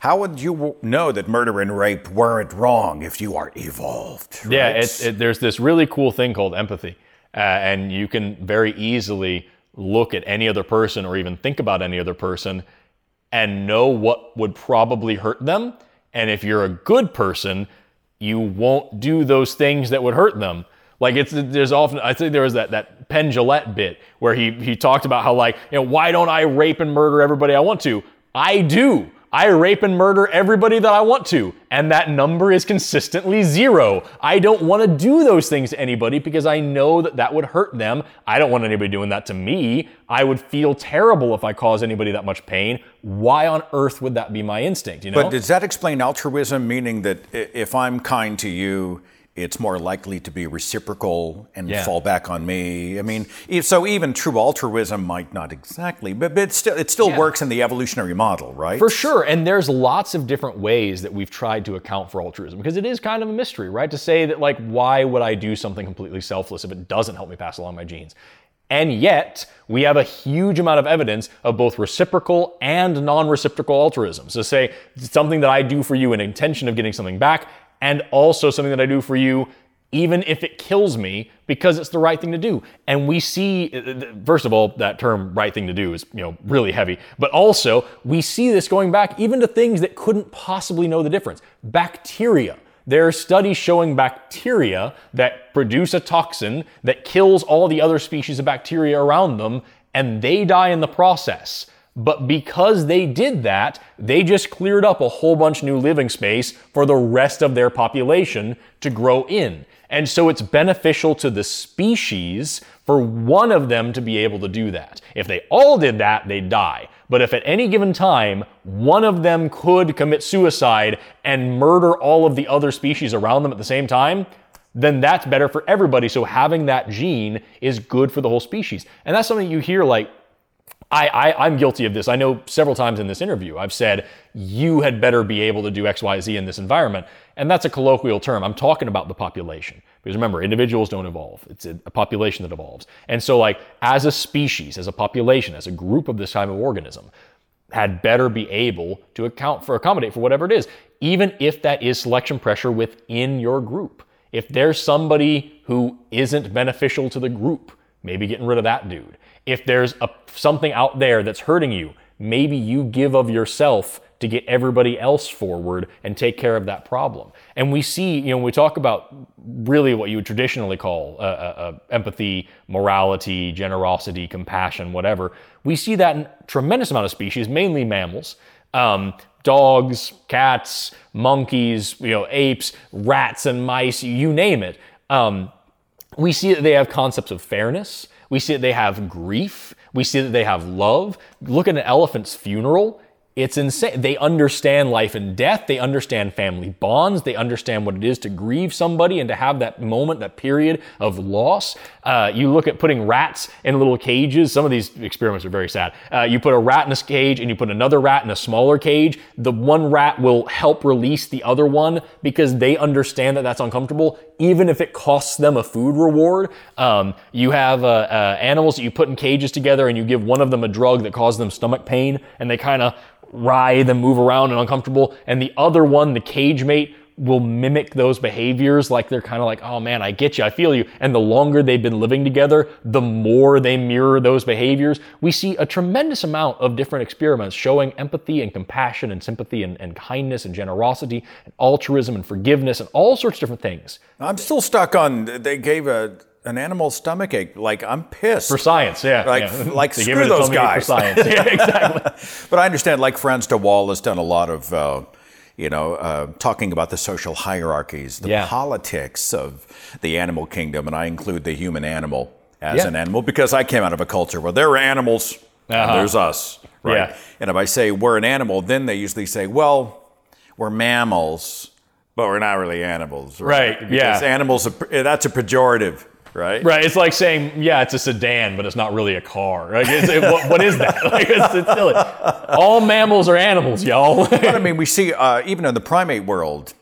how would you know that murder and rape weren't wrong if you are evolved? Yeah, right? it's, it, there's this really cool thing called empathy, uh, and you can very easily look at any other person or even think about any other person and know what would probably hurt them. And if you're a good person, you won't do those things that would hurt them. Like it's there's often I think there was that that Penn Jillette bit where he he talked about how like you know why don't I rape and murder everybody I want to? I do. I rape and murder everybody that I want to, and that number is consistently zero. I don't want to do those things to anybody because I know that that would hurt them. I don't want anybody doing that to me. I would feel terrible if I caused anybody that much pain. Why on earth would that be my instinct? You know. But does that explain altruism, meaning that if I'm kind to you, it's more likely to be reciprocal and Yeah. fall back on me? I mean, so even true altruism might not exactly, but, but it still, it still Yeah. works in the evolutionary model, right? For sure. And there's lots of different ways that we've tried to account for altruism because it is kind of a mystery, right? To say that, like, why would I do something completely selfless if it doesn't help me pass along my genes? And yet, we have a huge amount of evidence of both reciprocal and non reciprocal altruism. So, say something that I do for you in intention of getting something back, and also something that I do for you even if it kills me because it's the right thing to do. And we see uh, first of all that term right thing to do is you know really heavy. But also we see this going back even to things that couldn't possibly know the difference. Bacteria. There are studies showing bacteria that produce a toxin that kills all the other species of bacteria around them and they die in the process but because they did that, they just cleared up a whole bunch new living space for the rest of their population to grow in. And so it's beneficial to the species for one of them to be able to do that. If they all did that, they'd die. But if at any given time, one of them could commit suicide and murder all of the other species around them at the same time, then that's better for everybody. So having that gene is good for the whole species. And that's something you hear like I, I, I'm guilty of this. I know several times in this interview, I've said, you had better be able to do X, Y, Z in this environment. And that's a colloquial term. I'm talking about the population. Because remember, individuals don't evolve, it's a, a population that evolves. And so, like, as a species, as a population, as a group of this type of organism, had better be able to account for, accommodate for whatever it is, even if that is selection pressure within your group. If there's somebody who isn't beneficial to the group, maybe getting rid of that dude. If there's a, something out there that's hurting you, maybe you give of yourself to get everybody else forward and take care of that problem. And we see, you know, we talk about really what you would traditionally call uh, uh, uh, empathy, morality, generosity, compassion, whatever, we see that in tremendous amount of species, mainly mammals. Um, dogs, cats, monkeys, you know, apes, rats and mice, you name it. Um, we see that they have concepts of fairness. We see that they have grief. We see that they have love. Look at an elephant's funeral. It's insane. They understand life and death. They understand family bonds. They understand what it is to grieve somebody and to have that moment, that period of loss. Uh, you look at putting rats in little cages. Some of these experiments are very sad. Uh, you put a rat in a cage and you put another rat in a smaller cage. The one rat will help release the other one because they understand that that's uncomfortable, even if it costs them a food reward. Um, you have uh, uh, animals that you put in cages together and you give one of them a drug that causes them stomach pain and they kind of writhe and move around and uncomfortable. And the other one, the cage mate, will mimic those behaviors like they're kind of like, oh man, I get you, I feel you. And the longer they've been living together, the more they mirror those behaviors. We see a tremendous amount of different experiments showing empathy and compassion and sympathy and, and kindness and generosity and altruism and forgiveness and all sorts of different things. I'm still stuck on, they gave a, an animal stomach ache. Like, I'm pissed. For science, yeah. Like, yeah. like They screw those guys. For science. Yeah, exactly. But I understand, like Frans de Waal has done a lot of, uh, you know, uh, talking about the social hierarchies, the Yeah. politics of the animal kingdom, and I include the human animal as Yeah. an animal because I came out of a culture where there are animals Uh-huh. there's us, right? Yeah. And if I say we're an animal, then they usually say, well, we're mammals, but we're not really animals, Right, Because yeah. animals, are, that's a pejorative, right? Right. It's like saying, yeah, it's a sedan, but it's not really a car. Like, it, what, what is that? Like, it's, it's silly. All mammals are animals, y'all. but I mean, we see uh, even in the primate world,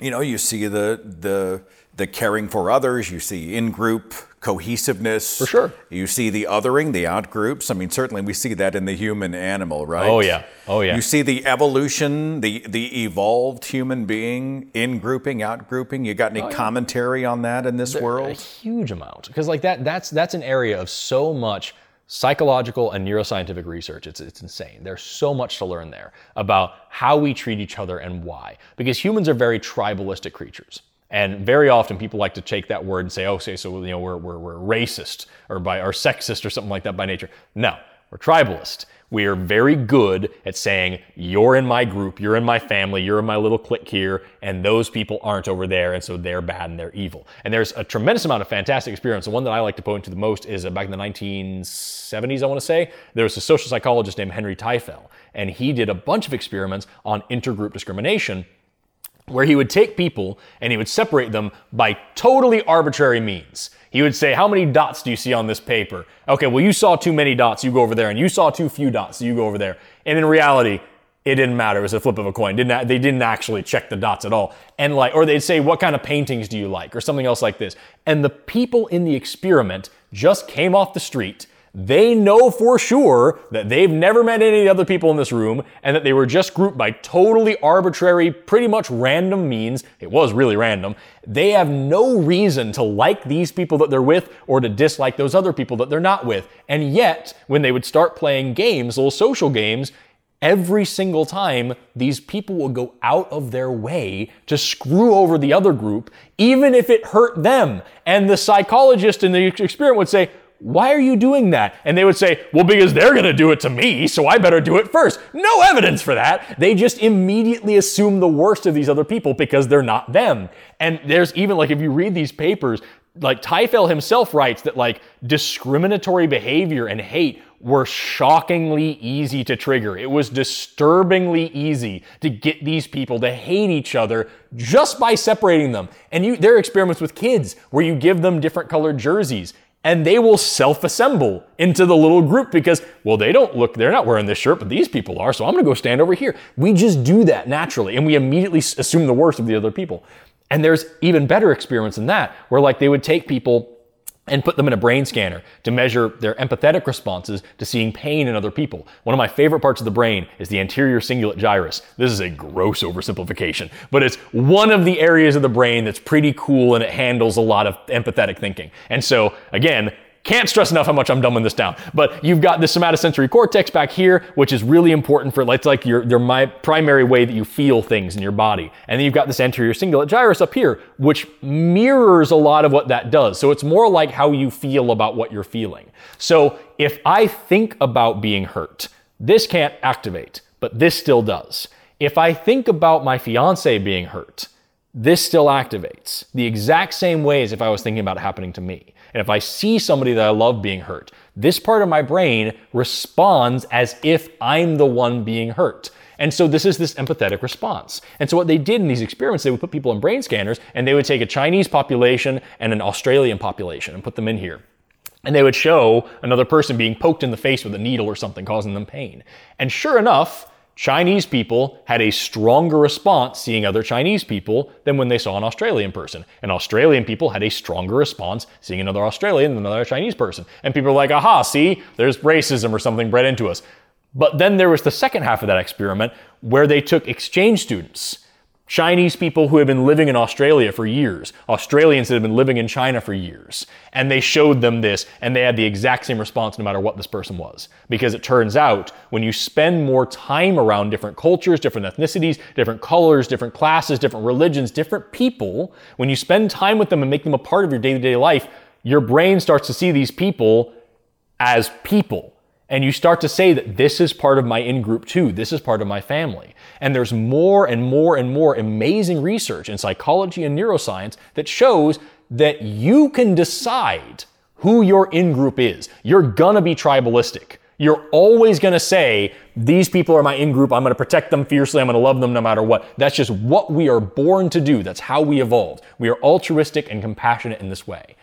you know, you see the the the caring for others. You see in group cohesiveness. For sure. You see the othering, the out groups. I mean, certainly we see that in the human animal, right? Oh, yeah. Oh, yeah. You see the evolution, the the evolved human being in grouping, out grouping. You got any Oh, yeah. commentary on that in this world? A huge amount. Because like that, that's that's an area of so much psychological and neuroscientific research. It's, it's insane. There's so much to learn there about how we treat each other and why. Because humans are very tribalistic creatures. And very often people like to take that word and say, oh, say, so you know, we're, we're, we're racist or by or sexist or something like that by nature. No, we're tribalist. We are very good at saying, you're in my group, you're in my family, you're in my little clique here, and those people aren't over there, and so they're bad and they're evil. And there's a tremendous amount of fantastic experience. The one that I like to point to the most is back in the 1970s, I want to say, there was a social psychologist named Henry Tajfel, and he did a bunch of experiments on intergroup discrimination where he would take people and he would separate them by totally arbitrary means. He would say, How many dots do you see on this paper? Okay, well, you saw too many dots, you go over there, and you saw too few dots, so you go over there. And in reality, it didn't matter. It was a flip of a coin. Didn't they didn't actually check the dots at all. And like, or they'd say, "What kind of paintings do you like?" or something else like this. And the people in the experiment just came off the street they know for sure that they've never met any other people in this room and that they were just grouped by totally arbitrary, pretty much random means. It was really random. They have no reason to like these people that they're with or to dislike those other people that they're not with. And yet, when they would start playing games, little social games, every single time these people will go out of their way to screw over the other group, even if it hurt them. And the psychologist in the experiment would say, why are you doing that? And they would say, Well, because they're going to do it to me, so I better do it first. No evidence for that. They just immediately assume the worst of these other people because they're not them. And there's even like, if you read these papers, like Tajfel himself writes that like discriminatory behavior and hate were shockingly easy to trigger. It was disturbingly easy to get these people to hate each other just by separating them. And you, there are experiments with kids where you give them different colored jerseys and they will self-assemble into the little group because well they don't look they're not wearing this shirt but these people are so i'm to go stand over here. We just do that naturally and we immediately assume the worst of the other people. And there's even better experiments than that where like they would take people and put them in a brain scanner to measure their empathetic responses to seeing pain in other people. One of my favorite parts of the brain is the anterior cingulate gyrus. This is a gross oversimplification, but it's one of the areas of the brain that's pretty cool and it handles a lot of empathetic thinking. And so, again, can't stress enough how much I'm dumbing this down. But you've got the somatosensory cortex back here, which is really important for it's like your, your my primary way that you feel things in your body. And then you've got this anterior cingulate gyrus up here, which mirrors a lot of what that does. So it's more like how you feel about what you're feeling. So if I think about being hurt, this can't activate, but this still does. If I think about my fiance being hurt, this still activates the exact same way as if I was thinking about it happening to me. And if I see somebody that I love being hurt, this part of my brain responds as if I'm the one being hurt. And so this is this empathetic response. And so what they did in these experiments, they would put people in brain scanners and they would take a Chinese population and an Australian population and put them in here. And they would show another person being poked in the face with a needle or something causing them pain. And sure enough, Chinese people had a stronger response seeing other Chinese people than when they saw an Australian person. And Australian people had a stronger response seeing another Australian than another Chinese person. And people were like, aha, see, there's racism or something bred into us. But then there was the second half of that experiment where they took exchange students Chinese people who have been living in Australia for years, Australians that have been living in China for years. And they showed them this, and they had the exact same response no matter what this person was. Because it turns out when you spend more time around different cultures, different ethnicities, different colors, different classes, different religions, different people, when you spend time with them and make them a part of your day to day life, your brain starts to see these people as people and you start to say that this is part of my in group too, this is part of my family. And there's more and more and more amazing research in psychology and neuroscience that shows that you can decide who your in group is. You're gonna be tribalistic. You're always gonna say, these people are my in group, I'm gonna protect them fiercely, I'm gonna love them no matter what. That's just what we are born to do. That's how we evolved. We are altruistic and compassionate in this way.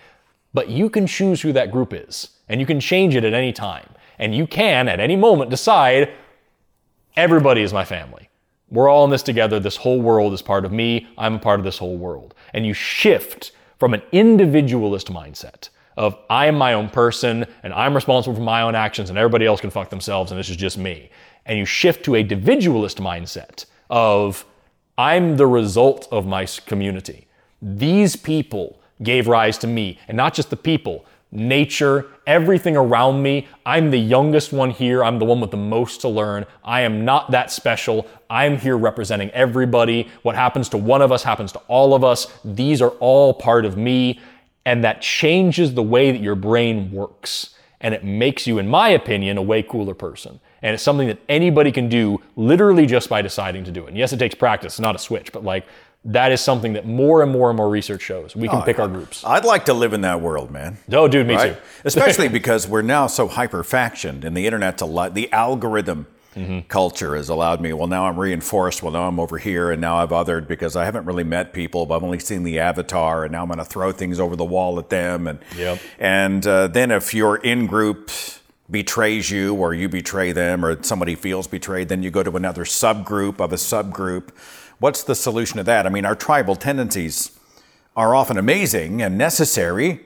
But you can choose who that group is, and you can change it at any time. And you can, at any moment, decide everybody is my family. We're all in this together. This whole world is part of me. I'm a part of this whole world. And you shift from an individualist mindset of I am my own person and I'm responsible for my own actions and everybody else can fuck themselves and this is just me. And you shift to a individualist mindset of I'm the result of my community. These people gave rise to me, and not just the people, nature, everything around me. I'm the youngest one here. I'm the one with the most to learn. I am not that special. I'm here representing everybody. What happens to one of us happens to all of us. These are all part of me. And that changes the way that your brain works. And it makes you, in my opinion, a way cooler person. And it's something that anybody can do literally just by deciding to do it. And yes, it takes practice, not a switch, but like that is something that more and more and more research shows. We can Oh, pick our groups. I'd like to live in that world, man. Oh, dude, me Right? too. Especially because we're now so hyper factioned, and the internet's a lot. The algorithm Mm-hmm. culture has allowed me. Well, now I'm reinforced. Well, now I'm over here, and now I've othered because I haven't really met people. But I've only seen the avatar, and now I'm going to throw things over the wall at them. And Yep. and uh, then if your in group betrays you, or you betray them, or somebody feels betrayed, then you go to another subgroup of a subgroup. What's the solution to that? I mean, our tribal tendencies are often amazing and necessary,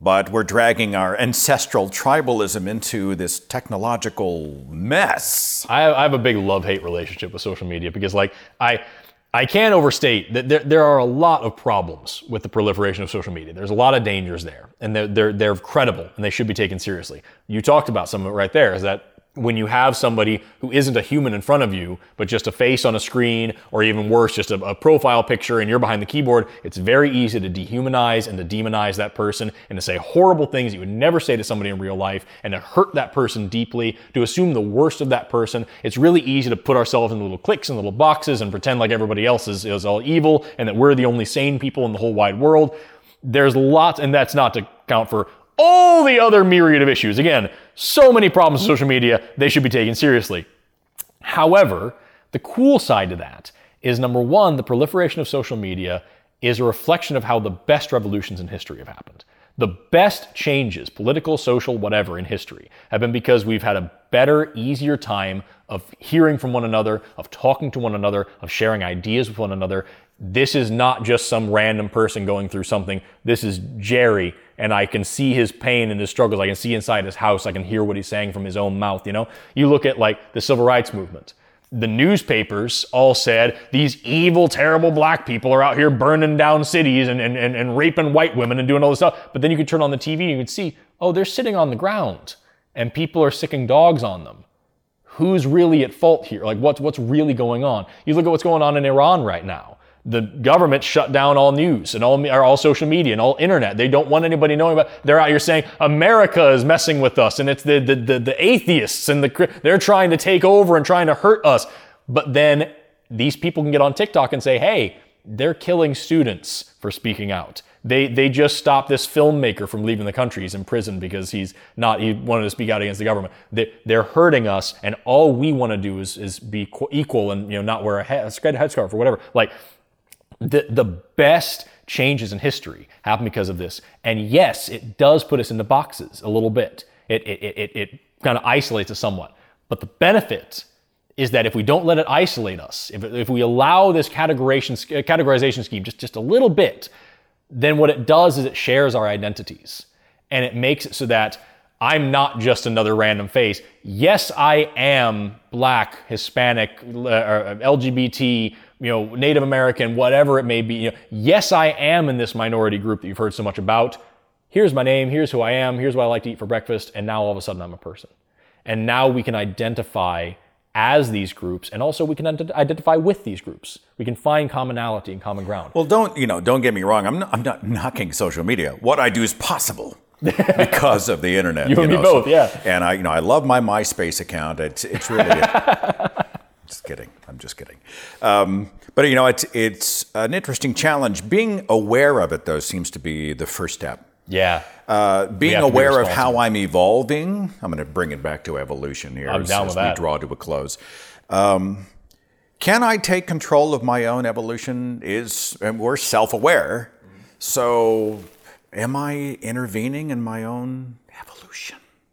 but we're dragging our ancestral tribalism into this technological mess. I, I have a big love-hate relationship with social media because, like, I I can't overstate that there, there are a lot of problems with the proliferation of social media. There's a lot of dangers there, and they're, they're, they're credible and they should be taken seriously. You talked about some of it right there. Is that when you have somebody who isn't a human in front of you, but just a face on a screen, or even worse, just a, a profile picture and you're behind the keyboard, it's very easy to dehumanize and to demonize that person and to say horrible things you would never say to somebody in real life and to hurt that person deeply, to assume the worst of that person. It's really easy to put ourselves in little cliques and little boxes and pretend like everybody else is, is all evil and that we're the only sane people in the whole wide world. There's lots, and that's not to count for all the other myriad of issues. Again, so many problems with social media, they should be taken seriously. However, the cool side to that is number one, the proliferation of social media is a reflection of how the best revolutions in history have happened. The best changes, political, social, whatever, in history have been because we've had a better, easier time of hearing from one another, of talking to one another, of sharing ideas with one another. This is not just some random person going through something. This is Jerry, and I can see his pain and his struggles. I can see inside his house. I can hear what he's saying from his own mouth. You know, you look at like the civil rights movement. The newspapers all said these evil, terrible black people are out here burning down cities and, and, and, and raping white women and doing all this stuff. But then you could turn on the TV and you could see, oh, they're sitting on the ground and people are sicking dogs on them. Who's really at fault here? Like, what's, what's really going on? You look at what's going on in Iran right now. The government shut down all news and all, or all social media and all internet. They don't want anybody knowing about. They're out here saying America is messing with us, and it's the the, the, the atheists and the they're trying to take over and trying to hurt us. But then these people can get on TikTok and say, "Hey, they're killing students for speaking out." They they just stopped this filmmaker from leaving the country. He's in prison because he's not he wanted to speak out against the government. They, they're hurting us, and all we want to do is is be equal and you know not wear a, head, a headscarf or whatever. Like the the best changes in history happen because of this. And yes, it does put us into boxes a little bit. It it it, it, it kind of isolates us somewhat. But the benefit is that if we don't let it isolate us, if, if we allow this categorization, categorization scheme just, just a little bit, then what it does is it shares our identities. And it makes it so that I'm not just another random face. Yes, I am black, Hispanic, uh, LGBT, you know, Native American, whatever it may be. You know, yes, I am in this minority group that you've heard so much about. Here's my name, here's who I am, here's what I like to eat for breakfast, and now all of a sudden I'm a person. And now we can identify as these groups, and also we can ident- identify with these groups. We can find commonality and common ground. Well, don't you know? Don't get me wrong. I'm not, I'm not knocking social media. What I do is possible because of the internet. You and me both, so- yeah. And I, you know, I love my MySpace account. It's it's really. just kidding. I'm just kidding. Um, but you know, it's it's an interesting challenge. Being aware of it, though, seems to be the first step. Yeah. Uh, being to be aware of how I'm evolving. I'm going to bring it back to evolution here I'm as, down as with that. we draw to a close. Um, can I take control of my own evolution? Is and we're self-aware, so am I intervening in my own?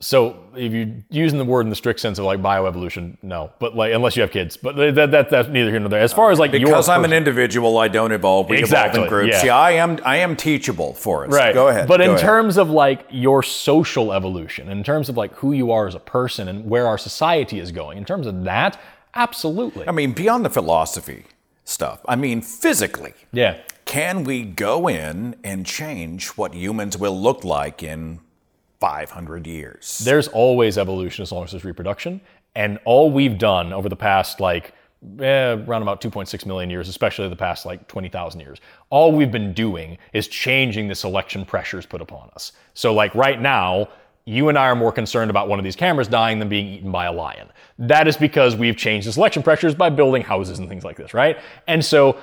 So if you're using the word in the strict sense of like bioevolution, no. But like unless you have kids, but that, that that's neither here nor there. As far as like Because I'm an individual, I don't evolve. We Exactly, evolve in groups. yeah. See, I am I am teachable for us. right. Go ahead. But go in ahead. terms of like your social evolution, in terms of like who you are as a person and where our society is going, in terms of that, absolutely. I mean, beyond the philosophy stuff. I mean, physically. Yeah. Can we go in and change what humans will look like in 500 years. There's always evolution as long as there's reproduction. And all we've done over the past, like, eh, around about 2.6 million years, especially the past like 20,000 years, all we've been doing is changing the selection pressures put upon us. So, like, right now, you and I are more concerned about one of these cameras dying than being eaten by a lion. That is because we've changed the selection pressures by building houses and things like this, right? And so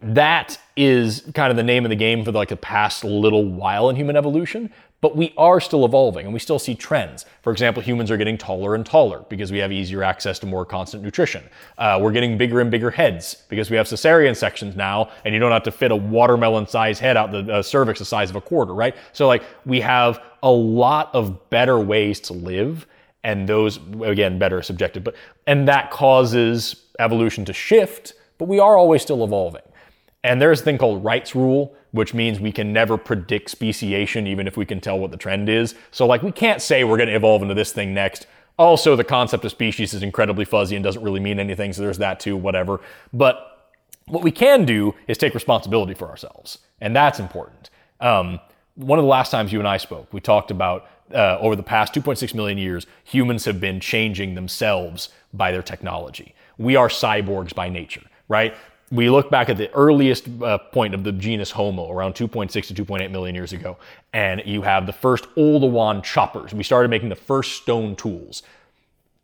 that is kind of the name of the game for like the past little while in human evolution. But we are still evolving and we still see trends. For example, humans are getting taller and taller because we have easier access to more constant nutrition. Uh, we're getting bigger and bigger heads because we have cesarean sections now and you don't have to fit a watermelon sized head out the uh, cervix the size of a quarter, right? So, like, we have a lot of better ways to live and those, again, better subjective, but, and that causes evolution to shift, but we are always still evolving. And there's a thing called Wright's rule, which means we can never predict speciation, even if we can tell what the trend is. So, like, we can't say we're going to evolve into this thing next. Also, the concept of species is incredibly fuzzy and doesn't really mean anything, so there's that too, whatever. But what we can do is take responsibility for ourselves, and that's important. Um, one of the last times you and I spoke, we talked about uh, over the past 2.6 million years, humans have been changing themselves by their technology. We are cyborgs by nature, right? We look back at the earliest uh, point of the genus Homo, around 2.6 to 2.8 million years ago, and you have the first Oldowan choppers. We started making the first stone tools.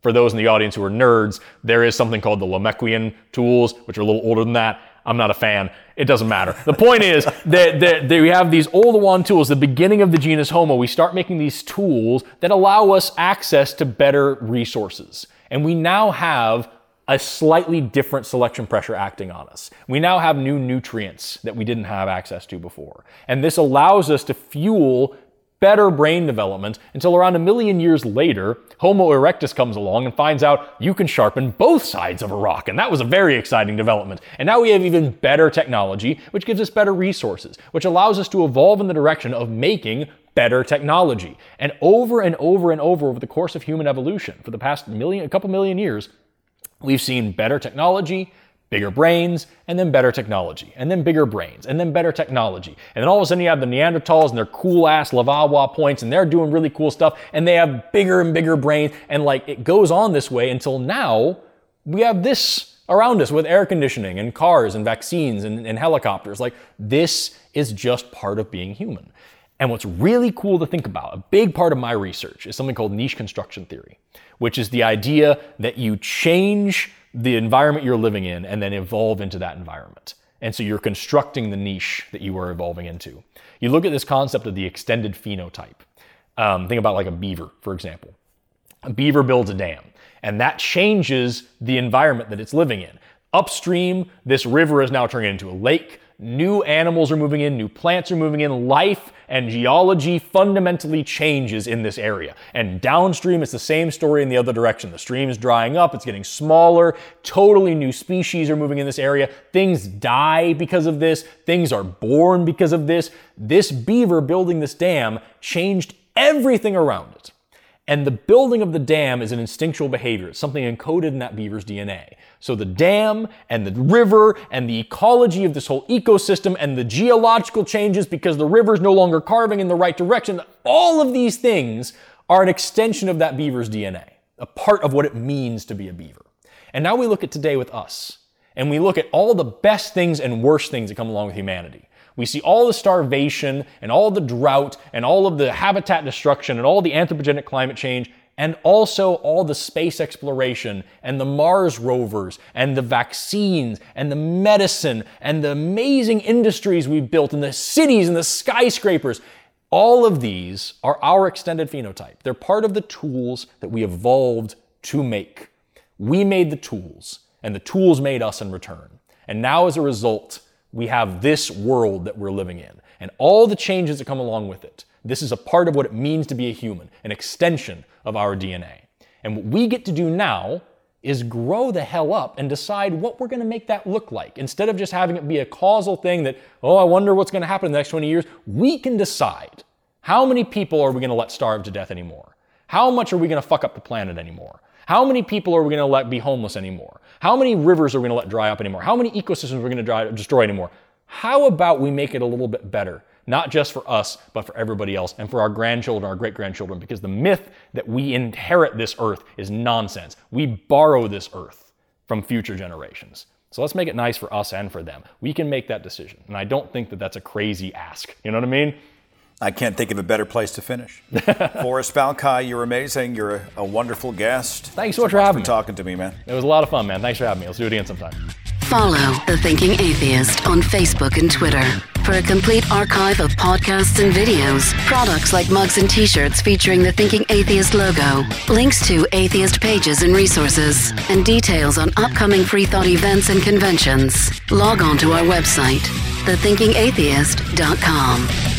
For those in the audience who are nerds, there is something called the Lomekwian tools, which are a little older than that. I'm not a fan. It doesn't matter. The point is that, that, that we have these Oldowan tools, the beginning of the genus Homo. We start making these tools that allow us access to better resources. And we now have a slightly different selection pressure acting on us. We now have new nutrients that we didn't have access to before. And this allows us to fuel better brain development until around a million years later, Homo erectus comes along and finds out you can sharpen both sides of a rock. And that was a very exciting development. And now we have even better technology, which gives us better resources, which allows us to evolve in the direction of making better technology. And over and over and over over the course of human evolution for the past million, a couple million years, We've seen better technology, bigger brains, and then better technology, and then bigger brains, and then better technology. And then all of a sudden you have the Neanderthals and their cool ass Levallois points, and they're doing really cool stuff, and they have bigger and bigger brains, and like it goes on this way until now we have this around us with air conditioning and cars and vaccines and, and helicopters. Like this is just part of being human. And what's really cool to think about, a big part of my research is something called niche construction theory which is the idea that you change the environment you're living in and then evolve into that environment. And so you're constructing the niche that you are evolving into. You look at this concept of the extended phenotype. Um, think about like a beaver, for example. A beaver builds a dam, and that changes the environment that it's living in. Upstream, this river is now turning into a lake. New animals are moving in, new plants are moving in, life and geology fundamentally changes in this area. And downstream, it's the same story in the other direction. The stream is drying up, it's getting smaller, totally new species are moving in this area. Things die because of this, things are born because of this. This beaver building this dam changed everything around it. And the building of the dam is an instinctual behavior. It's something encoded in that beaver's DNA. So the dam and the river and the ecology of this whole ecosystem and the geological changes because the river is no longer carving in the right direction, all of these things are an extension of that beaver's DNA, a part of what it means to be a beaver. And now we look at today with us, and we look at all the best things and worst things that come along with humanity. We see all the starvation and all the drought and all of the habitat destruction and all the anthropogenic climate change and also all the space exploration and the Mars rovers and the vaccines and the medicine and the amazing industries we've built and the cities and the skyscrapers. All of these are our extended phenotype. They're part of the tools that we evolved to make. We made the tools, and the tools made us in return. And now, as a result, we have this world that we're living in and all the changes that come along with it. This is a part of what it means to be a human, an extension of our DNA. And what we get to do now is grow the hell up and decide what we're going to make that look like. Instead of just having it be a causal thing that, oh, I wonder what's going to happen in the next 20 years, we can decide how many people are we going to let starve to death anymore? How much are we going to fuck up the planet anymore? How many people are we going to let be homeless anymore? How many rivers are we going to let dry up anymore? How many ecosystems are we going to destroy anymore? How about we make it a little bit better? not just for us, but for everybody else and for our grandchildren, our great grandchildren, because the myth that we inherit this earth is nonsense. We borrow this earth from future generations. So let's make it nice for us and for them. We can make that decision. And I don't think that that's a crazy ask. You know what I mean? I can't think of a better place to finish. Forrest Valkai, you're amazing. You're a, a wonderful guest. Thanks so much for having me. talking to me, man. It was a lot of fun, man. Thanks for having me. Let's do it again sometime. Follow The Thinking Atheist on Facebook and Twitter for a complete archive of podcasts and videos, products like mugs and t shirts featuring the Thinking Atheist logo, links to atheist pages and resources, and details on upcoming free thought events and conventions. Log on to our website, thethinkingatheist.com.